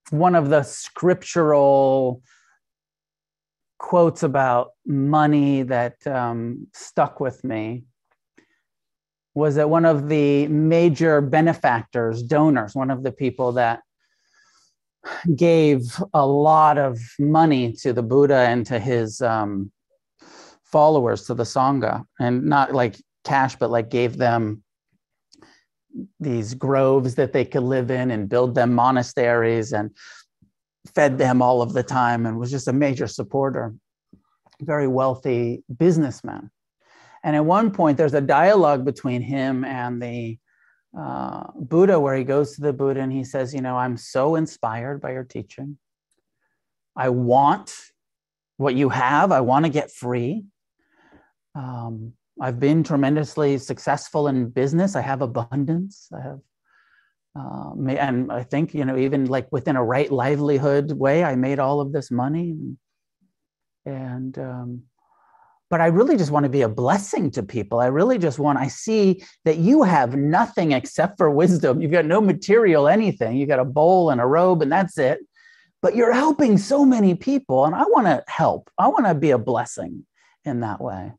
[SPEAKER 1] One of the scriptural quotes about money that um, stuck with me was that one of the major benefactors, donors, one of the people that gave a lot of money to the Buddha and to his um, followers, to the Sangha, and not like cash, but like gave them these groves that they could live in and build them monasteries and fed them all of the time and was just a major supporter, very wealthy businessman. And at one point, there's a dialogue between him and the uh, Buddha where he goes to the Buddha and he says, You know, I'm so inspired by your teaching. I want what you have, I want to get free. Um, I've been tremendously successful in business. I have abundance. I have, uh, and I think, you know, even like within a right livelihood way, I made all of this money. And, um, but I really just want to be a blessing to people. I really just want, I see that you have nothing except for wisdom. You've got no material anything. You got a bowl and a robe, and that's it. But you're helping so many people, and I want to help. I want to be a blessing in that way.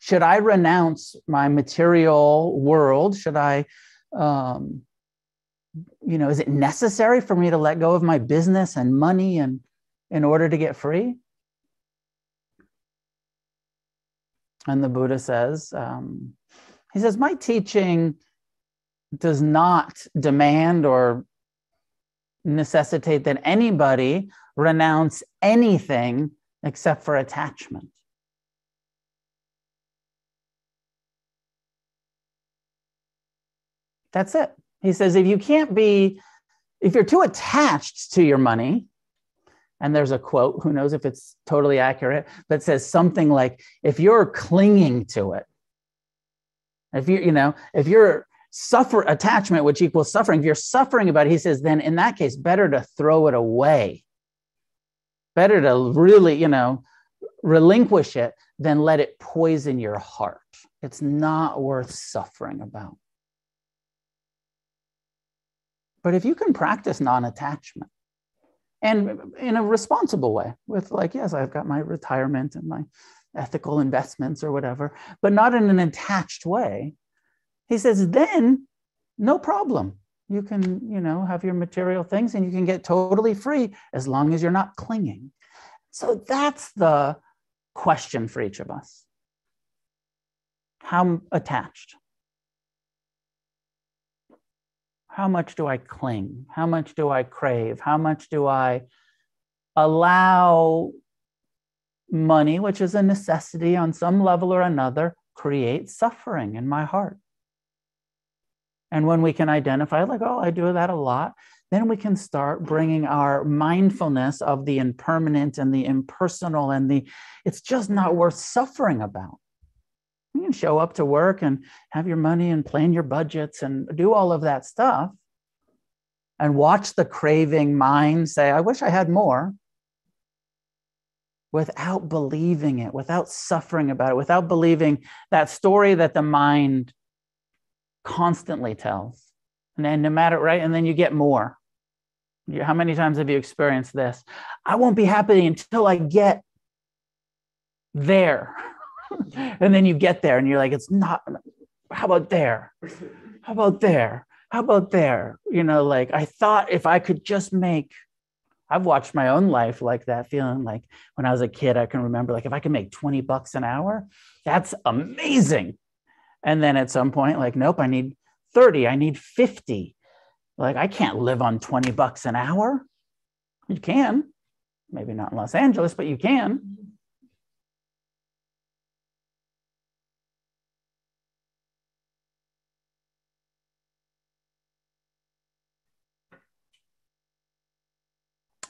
[SPEAKER 1] Should I renounce my material world? Should I, um, you know, is it necessary for me to let go of my business and money and in order to get free? And the Buddha says, um, he says, my teaching does not demand or necessitate that anybody renounce anything except for attachment. That's it. He says, if you can't be, if you're too attached to your money, and there's a quote who knows if it's totally accurate that says something like if you're clinging to it if you you know if you're suffer attachment which equals suffering if you're suffering about it he says then in that case better to throw it away. Better to really you know relinquish it than let it poison your heart. It's not worth suffering about. But if you can practice non-attachment and in a responsible way with like yes i've got my retirement and my ethical investments or whatever but not in an attached way. He says then no problem. You can you know have your material things and you can get totally free as long as you're not clinging. So that's the question for each of us. How attached How much do I cling? How much do I crave? How much do I allow money, which is a necessity on some level or another, create suffering in my heart? And when we can identify, like, oh, I do that a lot, then we can start bringing our mindfulness of the impermanent and the impersonal and the, it's just not worth suffering about. Can show up to work and have your money and plan your budgets and do all of that stuff and watch the craving mind say, I wish I had more without believing it, without suffering about it, without believing that story that the mind constantly tells. And then no matter, right? And then you get more. How many times have you experienced this? I won't be happy until I get there. And then you get there and you're like, it's not, how about there? How about there? How about there? You know, like I thought if I could just make, I've watched my own life like that, feeling like when I was a kid, I can remember like if I can make 20 bucks an hour, that's amazing. And then at some point, like, nope, I need 30, I need 50. Like, I can't live on 20 bucks an hour. You can, maybe not in Los Angeles, but you can.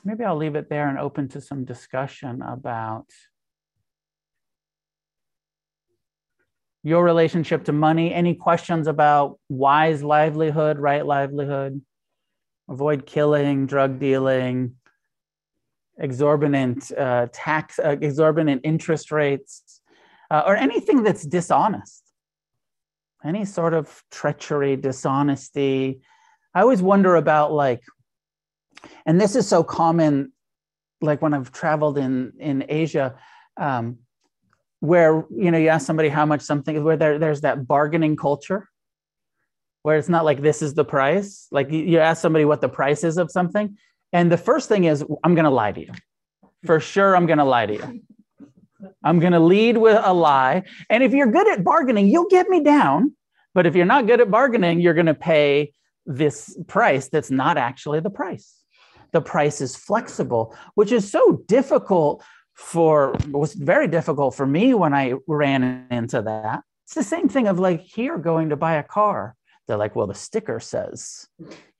[SPEAKER 1] Maybe I'll leave it there and open to some discussion about your relationship to money, any questions about wise livelihood, right livelihood, avoid killing, drug dealing, exorbitant uh, tax, uh, exorbitant interest rates, uh, or anything that's dishonest, any sort of treachery, dishonesty. I always wonder about like, and this is so common, like when I've traveled in in Asia. Um, where you know you ask somebody how much something is where there, there's that bargaining culture where it's not like this is the price. Like you, you ask somebody what the price is of something and the first thing is i'm going to lie to you. For sure i'm going to lie to you. I'm going to lead with a lie. And if you're good at bargaining you'll get me down but if you're not good at bargaining you're going to pay this price that's not actually the price the price is flexible which is so difficult for was very difficult for me when I ran into that. It's the same thing of like here going to buy a car. They're like, well, the sticker says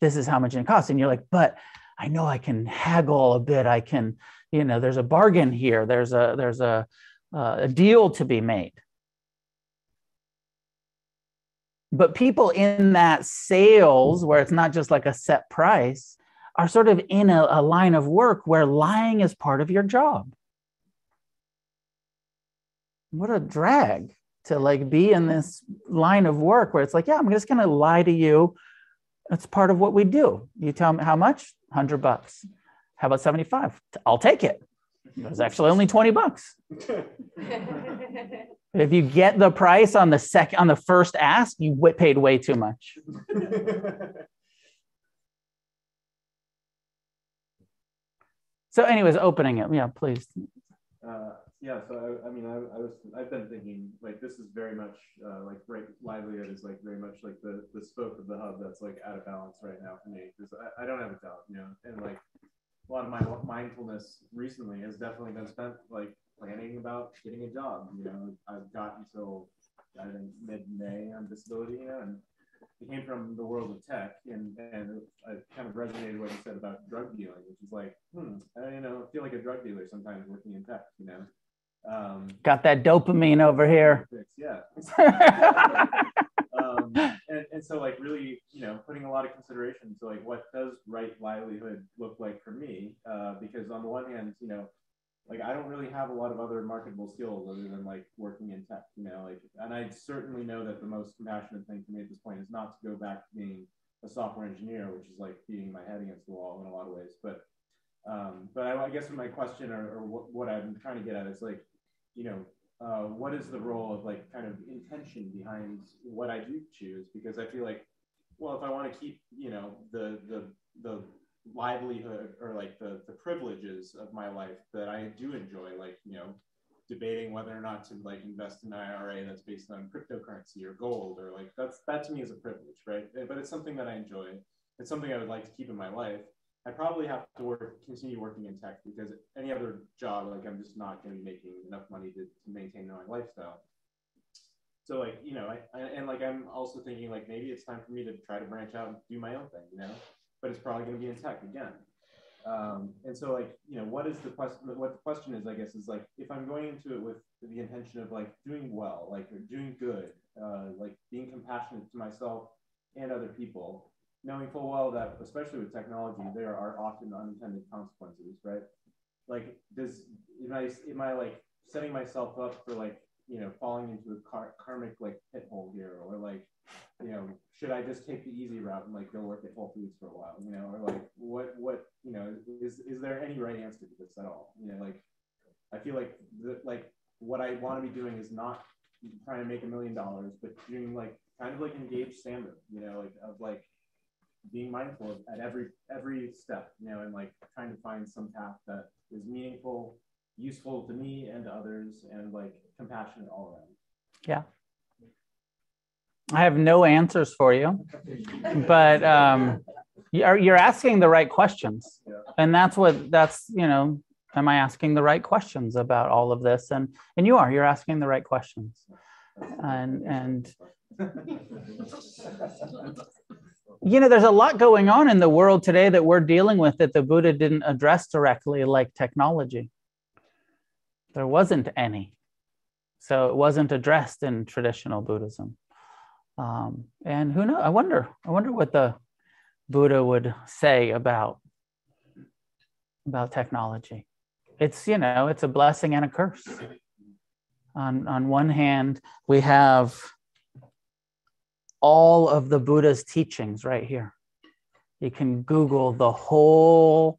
[SPEAKER 1] this is how much it costs. And you're like, but I know I can haggle a bit. I can, you know, there's a bargain here. There's a there's a uh, a deal to be made. But people in that sales where it's not just like a set price are sort of in a, a line of work where lying is part of your job what a drag to like be in this line of work where it's like, yeah, I'm just going to lie to you. It's part of what we do. You tell me how much? 100 bucks. How about 75? I'll take it. It was actually only 20 bucks. if you get the price on the second on the first ask, you paid way too much. so anyways, opening it. Yeah, please.
[SPEAKER 2] Uh, yeah, so I, I mean, I, I, was, I've been thinking like this is very much uh, like right livelihood is like very much like the the spoke of the hub that's like out of balance right now for me because I, I don't have a job, you know, and like a lot of my mindfulness recently has definitely been spent like planning about getting a job. You know, I've got until I think mid May on disability, you know, and it came from the world of tech, and and I kind of resonated what he said about drug dealing, which is like, hmm, I you know feel like a drug dealer sometimes working in tech, you know.
[SPEAKER 1] Um, Got that dopamine over here.
[SPEAKER 2] Yeah. um, and, and so like really, you know, putting a lot of consideration to like what does right livelihood look like for me? Uh, because on the one hand, you know, like I don't really have a lot of other marketable skills other than like working in tech, you know, like, and I certainly know that the most compassionate thing for me at this point is not to go back to being a software engineer, which is like beating my head against the wall in a lot of ways. But, um, but I, I guess my question or, or what, what I'm trying to get at is like, you know, uh, what is the role of like kind of intention behind what I do choose? Because I feel like, well, if I want to keep, you know, the the the livelihood or like the the privileges of my life that I do enjoy, like you know, debating whether or not to like invest in IRA that's based on cryptocurrency or gold or like that's that to me is a privilege, right? Eh, but it's something that I enjoy. it's something I would like to keep in my life. I probably have to work, continue working in tech because any other job, like I'm just not going to be making enough money to, to maintain my lifestyle. So like, you know, I, I, and like, I'm also thinking like, maybe it's time for me to try to branch out and do my own thing, you know, but it's probably going to be in tech again. Um, and so like, you know, what is the question, what the question is, I guess, is like, if I'm going into it with the intention of like doing well, like doing good, uh, like being compassionate to myself and other people, knowing full well that, especially with technology, there are often unintended consequences, right? Like, does am I am I like setting myself up for like you know falling into a car- karmic like pit hole here, or like you know should I just take the easy route and like go work at Whole Foods for a while, you know, or like what what you know is is there any right answer to this at all? You know, like I feel like the, like what I want to be doing is not trying to make a million dollars, but doing like kind of like engaged salmon, you know, like of like being mindful of at every every step, you know, and like trying to find some path that is meaningful, useful to me and to others, and like compassionate all around.
[SPEAKER 1] Yeah. I have no answers for you, but um, you're you're asking the right questions, yeah. and that's what that's you know. Am I asking the right questions about all of this? And and you are. You're asking the right questions, and and you know, there's a lot going on in the world today that we're dealing with that the Buddha didn't address directly, like technology. There wasn't any. So it wasn't addressed in traditional Buddhism. Um, and who knows? I wonder, I wonder what the Buddha would say about, about technology. It's, you know, it's a blessing and a curse. On, on one hand, we have all of the Buddha's teachings right here. You can Google the whole,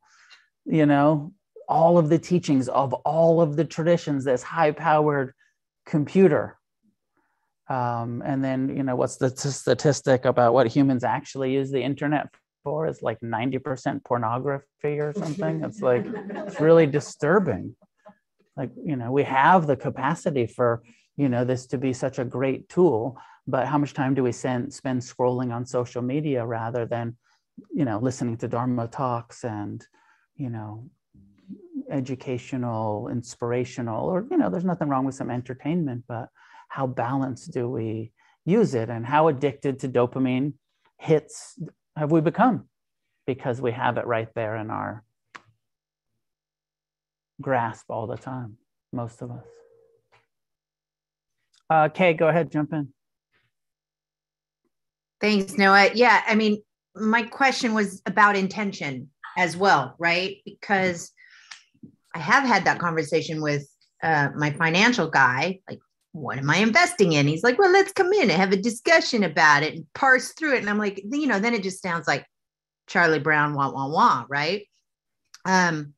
[SPEAKER 1] you know, all of the teachings of all of the traditions, this high powered computer. Um, and then, you know, what's the t- statistic about what humans actually use the internet for is like 90% pornography or something. It's like, it's really disturbing. Like, you know, we have the capacity for, you know, this to be such a great tool but how much time do we send, spend scrolling on social media rather than you know listening to dharma talks and you know educational inspirational or you know there's nothing wrong with some entertainment but how balanced do we use it and how addicted to dopamine hits have we become because we have it right there in our grasp all the time most of us uh, kay go ahead jump in
[SPEAKER 3] Thanks, Noah. Yeah, I mean, my question was about intention as well, right? Because I have had that conversation with uh, my financial guy, like, what am I investing in? He's like, well, let's come in and have a discussion about it and parse through it. And I'm like, you know, then it just sounds like Charlie Brown, wah, wah, wah, right? Um,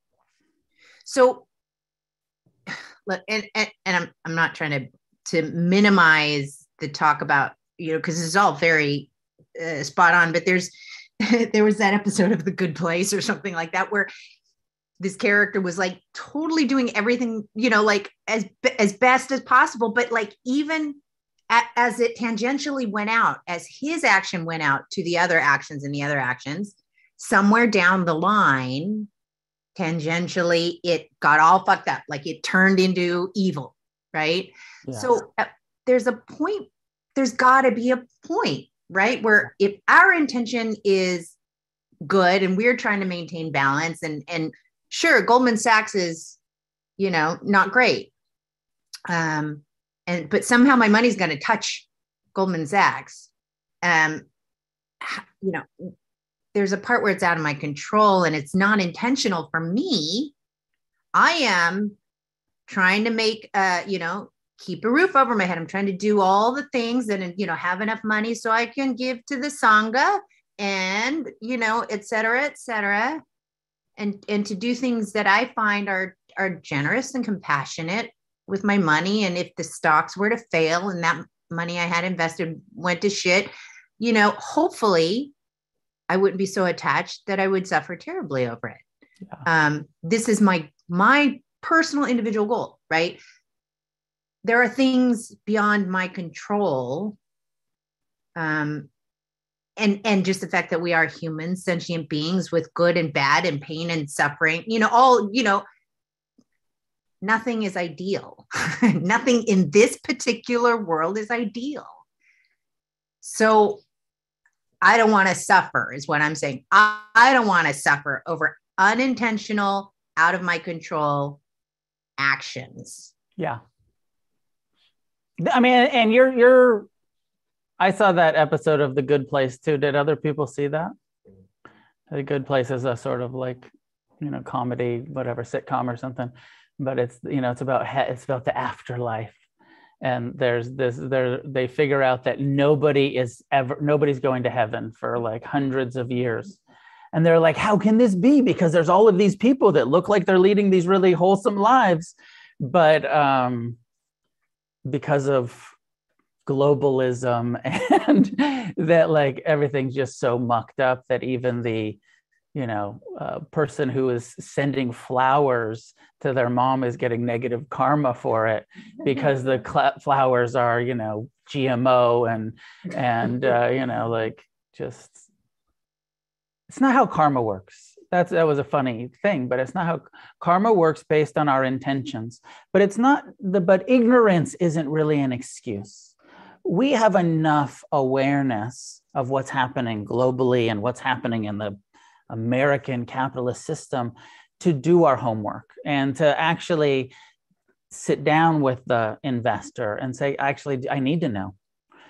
[SPEAKER 3] so, and, and, and I'm, I'm not trying to, to minimize the talk about, you know, because it's all very uh, spot on. But there's there was that episode of The Good Place or something like that where this character was like totally doing everything, you know, like as as best as possible, but like even at, as it tangentially went out, as his action went out to the other actions and the other actions, somewhere down the line, tangentially, it got all fucked up. Like it turned into evil, right? Yeah. So uh, there's a point. There's got to be a point right? Where if our intention is good and we're trying to maintain balance and and sure Goldman Sachs is you know not great um and but somehow my money's going to touch Goldman Sachs um you know there's a part where it's out of my control and it's not intentional for me I am trying to make uh you know keep a roof over my head. I'm trying to do all the things and, you know, have enough money so I can give to the Sangha and, you know, et cetera, et cetera. And, and to do things that I find are, are generous and compassionate with my money. And if the stocks were to fail and that money I had invested went to shit, you know, hopefully I wouldn't be so attached that I would suffer terribly over it. Yeah. Um, this is my, my personal individual goal, right? there are things beyond my control um, and and just the fact that we are human sentient beings with good and bad and pain and suffering you know all you know nothing is ideal. Nothing in this particular world is ideal. So i don't want to suffer is what i'm saying. I, I don't want to suffer over unintentional out of my control actions.
[SPEAKER 1] Yeah. I mean and you're you're I saw that episode of The Good Place too. Did other people see that? The Good Place is a sort of like, you know, comedy, whatever, sitcom or something. But it's you know, it's about it's about the afterlife, and there's this there they figure out that nobody is ever nobody's going to heaven for like hundreds of years. And they're like, how can this be? Because there's all of these people that look like they're leading these really wholesome lives, but um, because of globalism and that like everything's just so mucked up that even the you know uh, person who is sending flowers to their mom is getting negative karma for it because the cl- flowers are you know gmo and and uh, you know like just it's not how karma works. That's that was a funny thing but it's not how karma works based on our intentions. But it's not the but ignorance isn't really an excuse we have enough awareness of what's happening globally and what's happening in the American capitalist system to do our homework and to actually sit down with the investor and say, actually, I need to know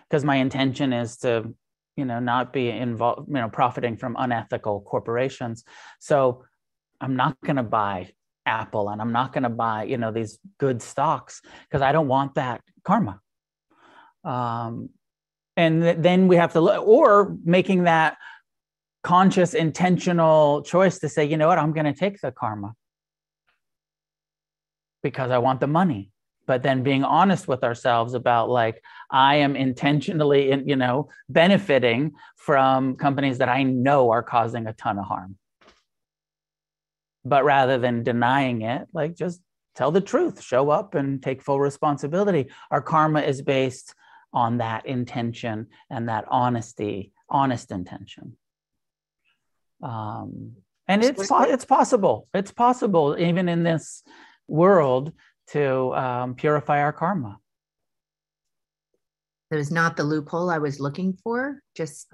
[SPEAKER 1] because my intention is to, you know, not be involved, you know, profiting from unethical corporations. So I'm not going to buy Apple and I'm not going to buy, you know, these good stocks because I don't want that karma um, and th- then we have to look or making that conscious intentional choice to say you know what? I'm going to take the karma because i want the money. But then being honest with ourselves about like i am intentionally in, you know benefiting from companies that i know are causing a ton of harm. But rather than denying it like just tell the truth show up and take full responsibility. Our karma is based on that intention and that honesty, honest intention. Um, and it's it's possible. It's possible even in this world to um, purify our karma.
[SPEAKER 3] That was not the loophole I was looking for. Just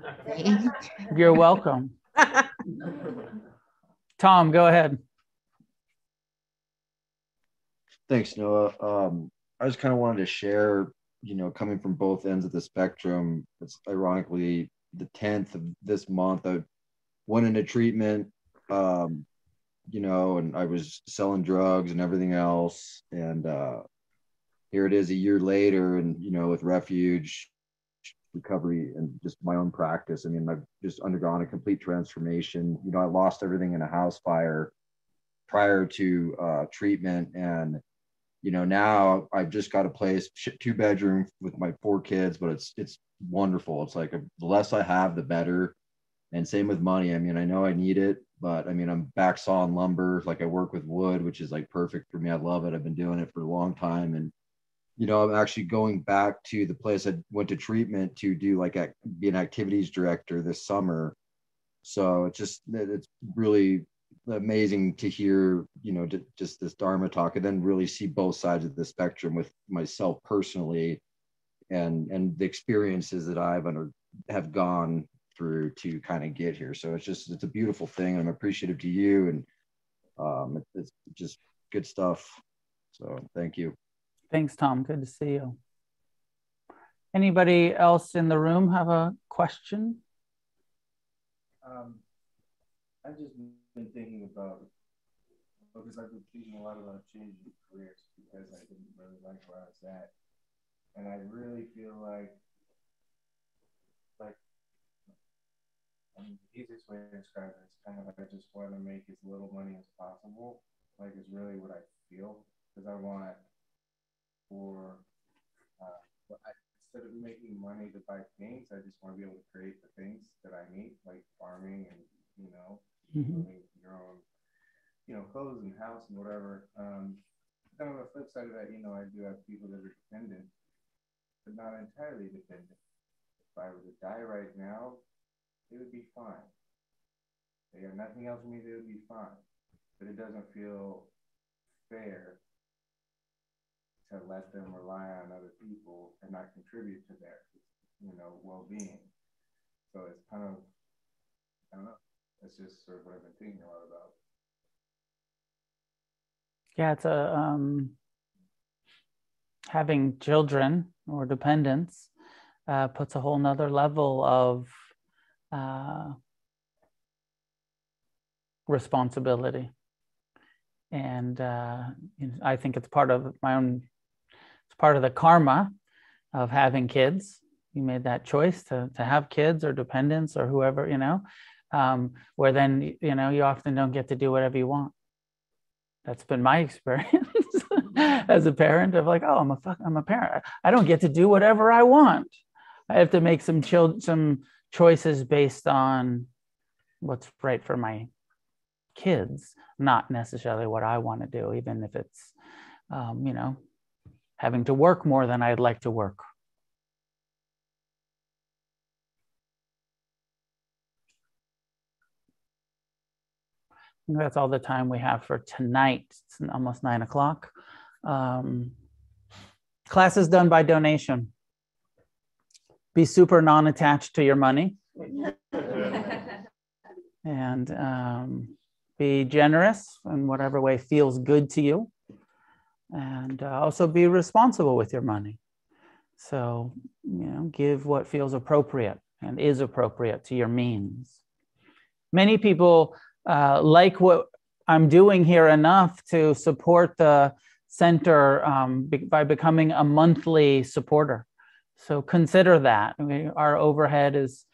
[SPEAKER 1] You're welcome. Tom, go ahead.
[SPEAKER 4] Thanks, Noah. Um, I just kind of wanted to share you know, coming from both ends of the spectrum. It's ironically the 10th of this month. I went into treatment, um, you know, and I was selling drugs and everything else. And uh, here it is a year later, and, you know, with refuge, recovery, and just my own practice. I mean, I've just undergone a complete transformation. You know, I lost everything in a house fire prior to uh, treatment. And you know now i've just got a place two bedroom with my four kids but it's it's wonderful. It's like a, the less i have the better. And same with money. I mean i know i need it but i mean i'm back sawing lumber. Like i work with wood which is like perfect for me. I love it. I've been doing it for a long time. And you know i'm actually going back to the place i went to treatment to do like a, be an activities director this summer. So it's just it's really amazing to hear, you know, just this Dharma talk and then really see both sides of the spectrum with myself personally and and the experiences that I've under have gone through to kind of get here. So it's just it's a beautiful thing. I'm appreciative to you and um, it's just good stuff. So thank you.
[SPEAKER 1] Thanks, Tom. Good to see you. Anybody else in the room have a question?
[SPEAKER 2] Um, I just been thinking about because I've been thinking a lot about changing careers because I didn't really like where I was at, and I really feel like like I mean, the easiest way to describe it is kind of like I just want to make as little money as possible. Like is really what I feel because I want for uh, I, instead of making money to buy things, I just want to be able to create the things that I need, like farming and you know mm-hmm. your own, you know, clothes and house and whatever. Um, kind of the flip side of that, you know, I do have people that are dependent, but not entirely dependent. If I were to die right now,
[SPEAKER 5] they would be fine. They have nothing else with me, they would be fine. But it doesn't feel fair to let them rely on other people and not contribute to their, you know, well-being. So it's kind of, I don't know. It's just sort of what I've been thinking a lot about.
[SPEAKER 1] Yeah, it's a um, having children or dependents uh, puts a whole nother level of uh, responsibility. And uh, I think it's part of my own, it's part of the karma of having kids. You made that choice to, to have kids or dependents or whoever, you know, um, where then, you know, you often don't get to do whatever you want. That's been my experience as a parent of like, oh, I'm a fuck, I'm a parent. I don't get to do whatever I want. I have to make some child, some choices based on what's right for my kids, not necessarily what I want to do, even if it's, um, you know, having to work more than I'd like to work. That's all the time we have for tonight. It's almost nine o'clock. Um, class is done by donation. Be super non attached to your money. and um, be generous in whatever way feels good to you. And uh, also be responsible with your money. So, you know, give what feels appropriate and is appropriate to your means. Many people uh, like what I'm doing here enough to support the center um, be- by becoming a monthly supporter. So consider that. I mean, our overhead is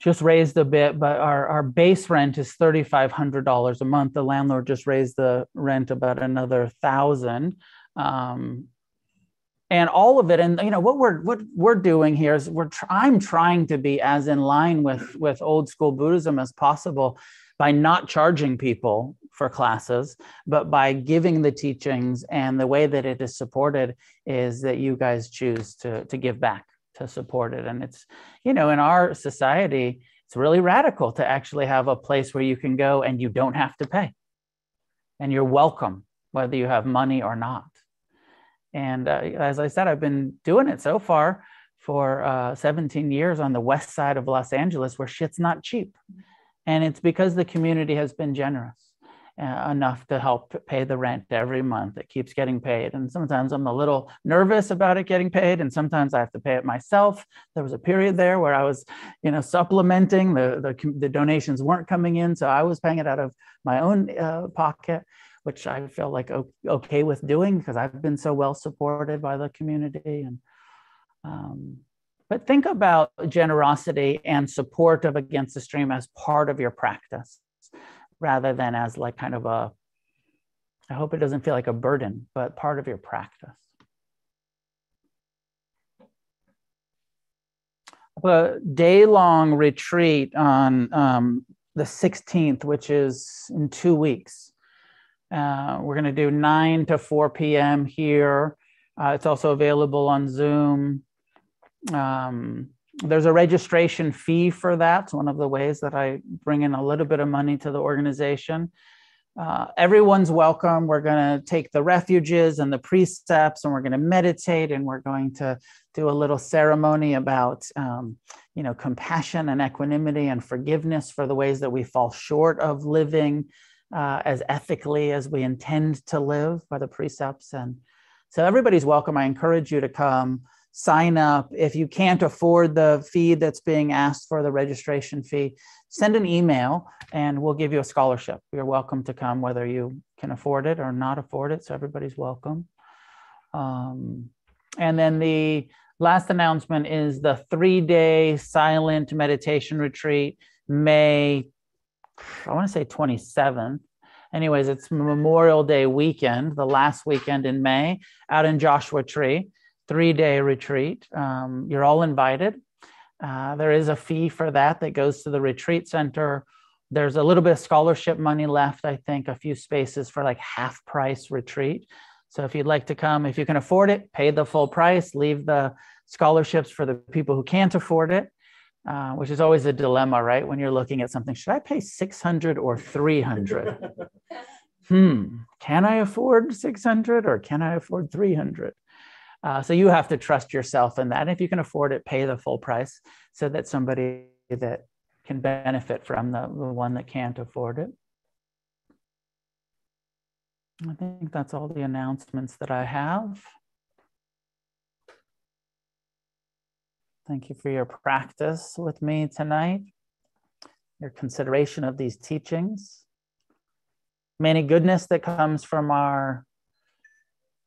[SPEAKER 1] just raised a bit, but our, our base rent is $3,500 a month. The landlord just raised the rent about another thousand. Um, and all of it and you know what we're what we're doing here is we're tr- i'm trying to be as in line with with old school buddhism as possible by not charging people for classes but by giving the teachings. And the way that it is supported is that you guys choose to to give back to support it. And it's you know in our society it's really radical to actually have a place where you can go and you don't have to pay. And you're welcome whether you have money or not and uh, as I said, I've been doing it so far for uh, 17 years on the west side of Los Angeles where shit's not cheap. And it's because the community has been generous uh, enough to help pay the rent every month. It keeps getting paid. And sometimes I'm a little nervous about it getting paid. And sometimes I have to pay it myself. There was a period there where I was, you know, supplementing the, the, the donations weren't coming in. So I was paying it out of my own uh, pocket which I feel like okay with doing because I've been so well supported by the community. And um, but think about generosity and support of Against the Stream as part of your practice, rather than as like kind of a. I hope it doesn't feel like a burden, but part of your practice. A day long retreat on um, the 16th, which is in two weeks. Uh, we're going to do 9 to 4 p.m. here. Uh, it's also available on Zoom. Um, there's a registration fee for that. It's one of the ways that I bring in a little bit of money to the organization. Uh, everyone's welcome. We're going to take the refuges and the precepts, and we're going to meditate, and we're going to do a little ceremony about, um, you know, compassion and equanimity and forgiveness for the ways that we fall short of living uh, as ethically as we intend to live by the precepts. And so everybody's welcome. I encourage you to come sign up. If you can't afford the fee that's being asked for the registration fee, send an email and we'll give you a scholarship. You're welcome to come, whether you can afford it or not afford it. So everybody's welcome. Um, and then the last announcement is the three day silent meditation retreat, May I want to say 27th. Anyways, it's Memorial Day weekend, the last weekend in May, out in Joshua Tree, three day retreat. Um, you're all invited. Uh, there is a fee for that that goes to the retreat center. There's a little bit of scholarship money left, I think, a few spaces for like half price retreat. So if you'd like to come, if you can afford it, pay the full price, leave the scholarships for the people who can't afford it. Uh, which is always a dilemma, right? When you're looking at something, should I pay 600 or 300? hmm, can I afford 600 or can I afford 300? Uh, so you have to trust yourself in that. And if you can afford it, pay the full price so that somebody that can benefit from the, the one that can't afford it. I think that's all the announcements that I have. Thank you for your practice with me tonight, your consideration of these teachings. Many goodness that comes from our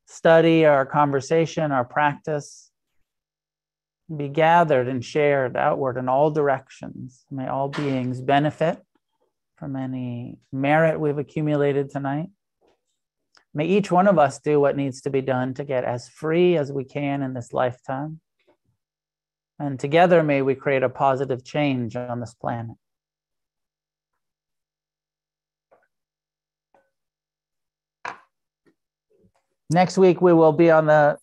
[SPEAKER 1] study, our conversation, our practice be gathered and shared outward in all directions. May all beings benefit from any merit we've accumulated tonight. May each one of us do what needs to be done to get as free as we can in this lifetime. And together, may we create a positive change on this planet. Next week, we will be on the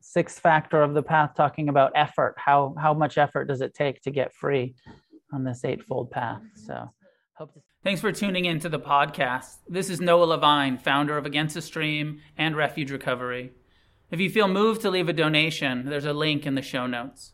[SPEAKER 1] sixth factor of the path, talking about effort. How, how much effort does it take to get free on this eightfold path? So, hope to. Thanks for tuning in to the podcast. This is Noah Levine, founder of Against the Stream and Refuge Recovery. If you feel moved to leave a donation, there's a link in the show notes.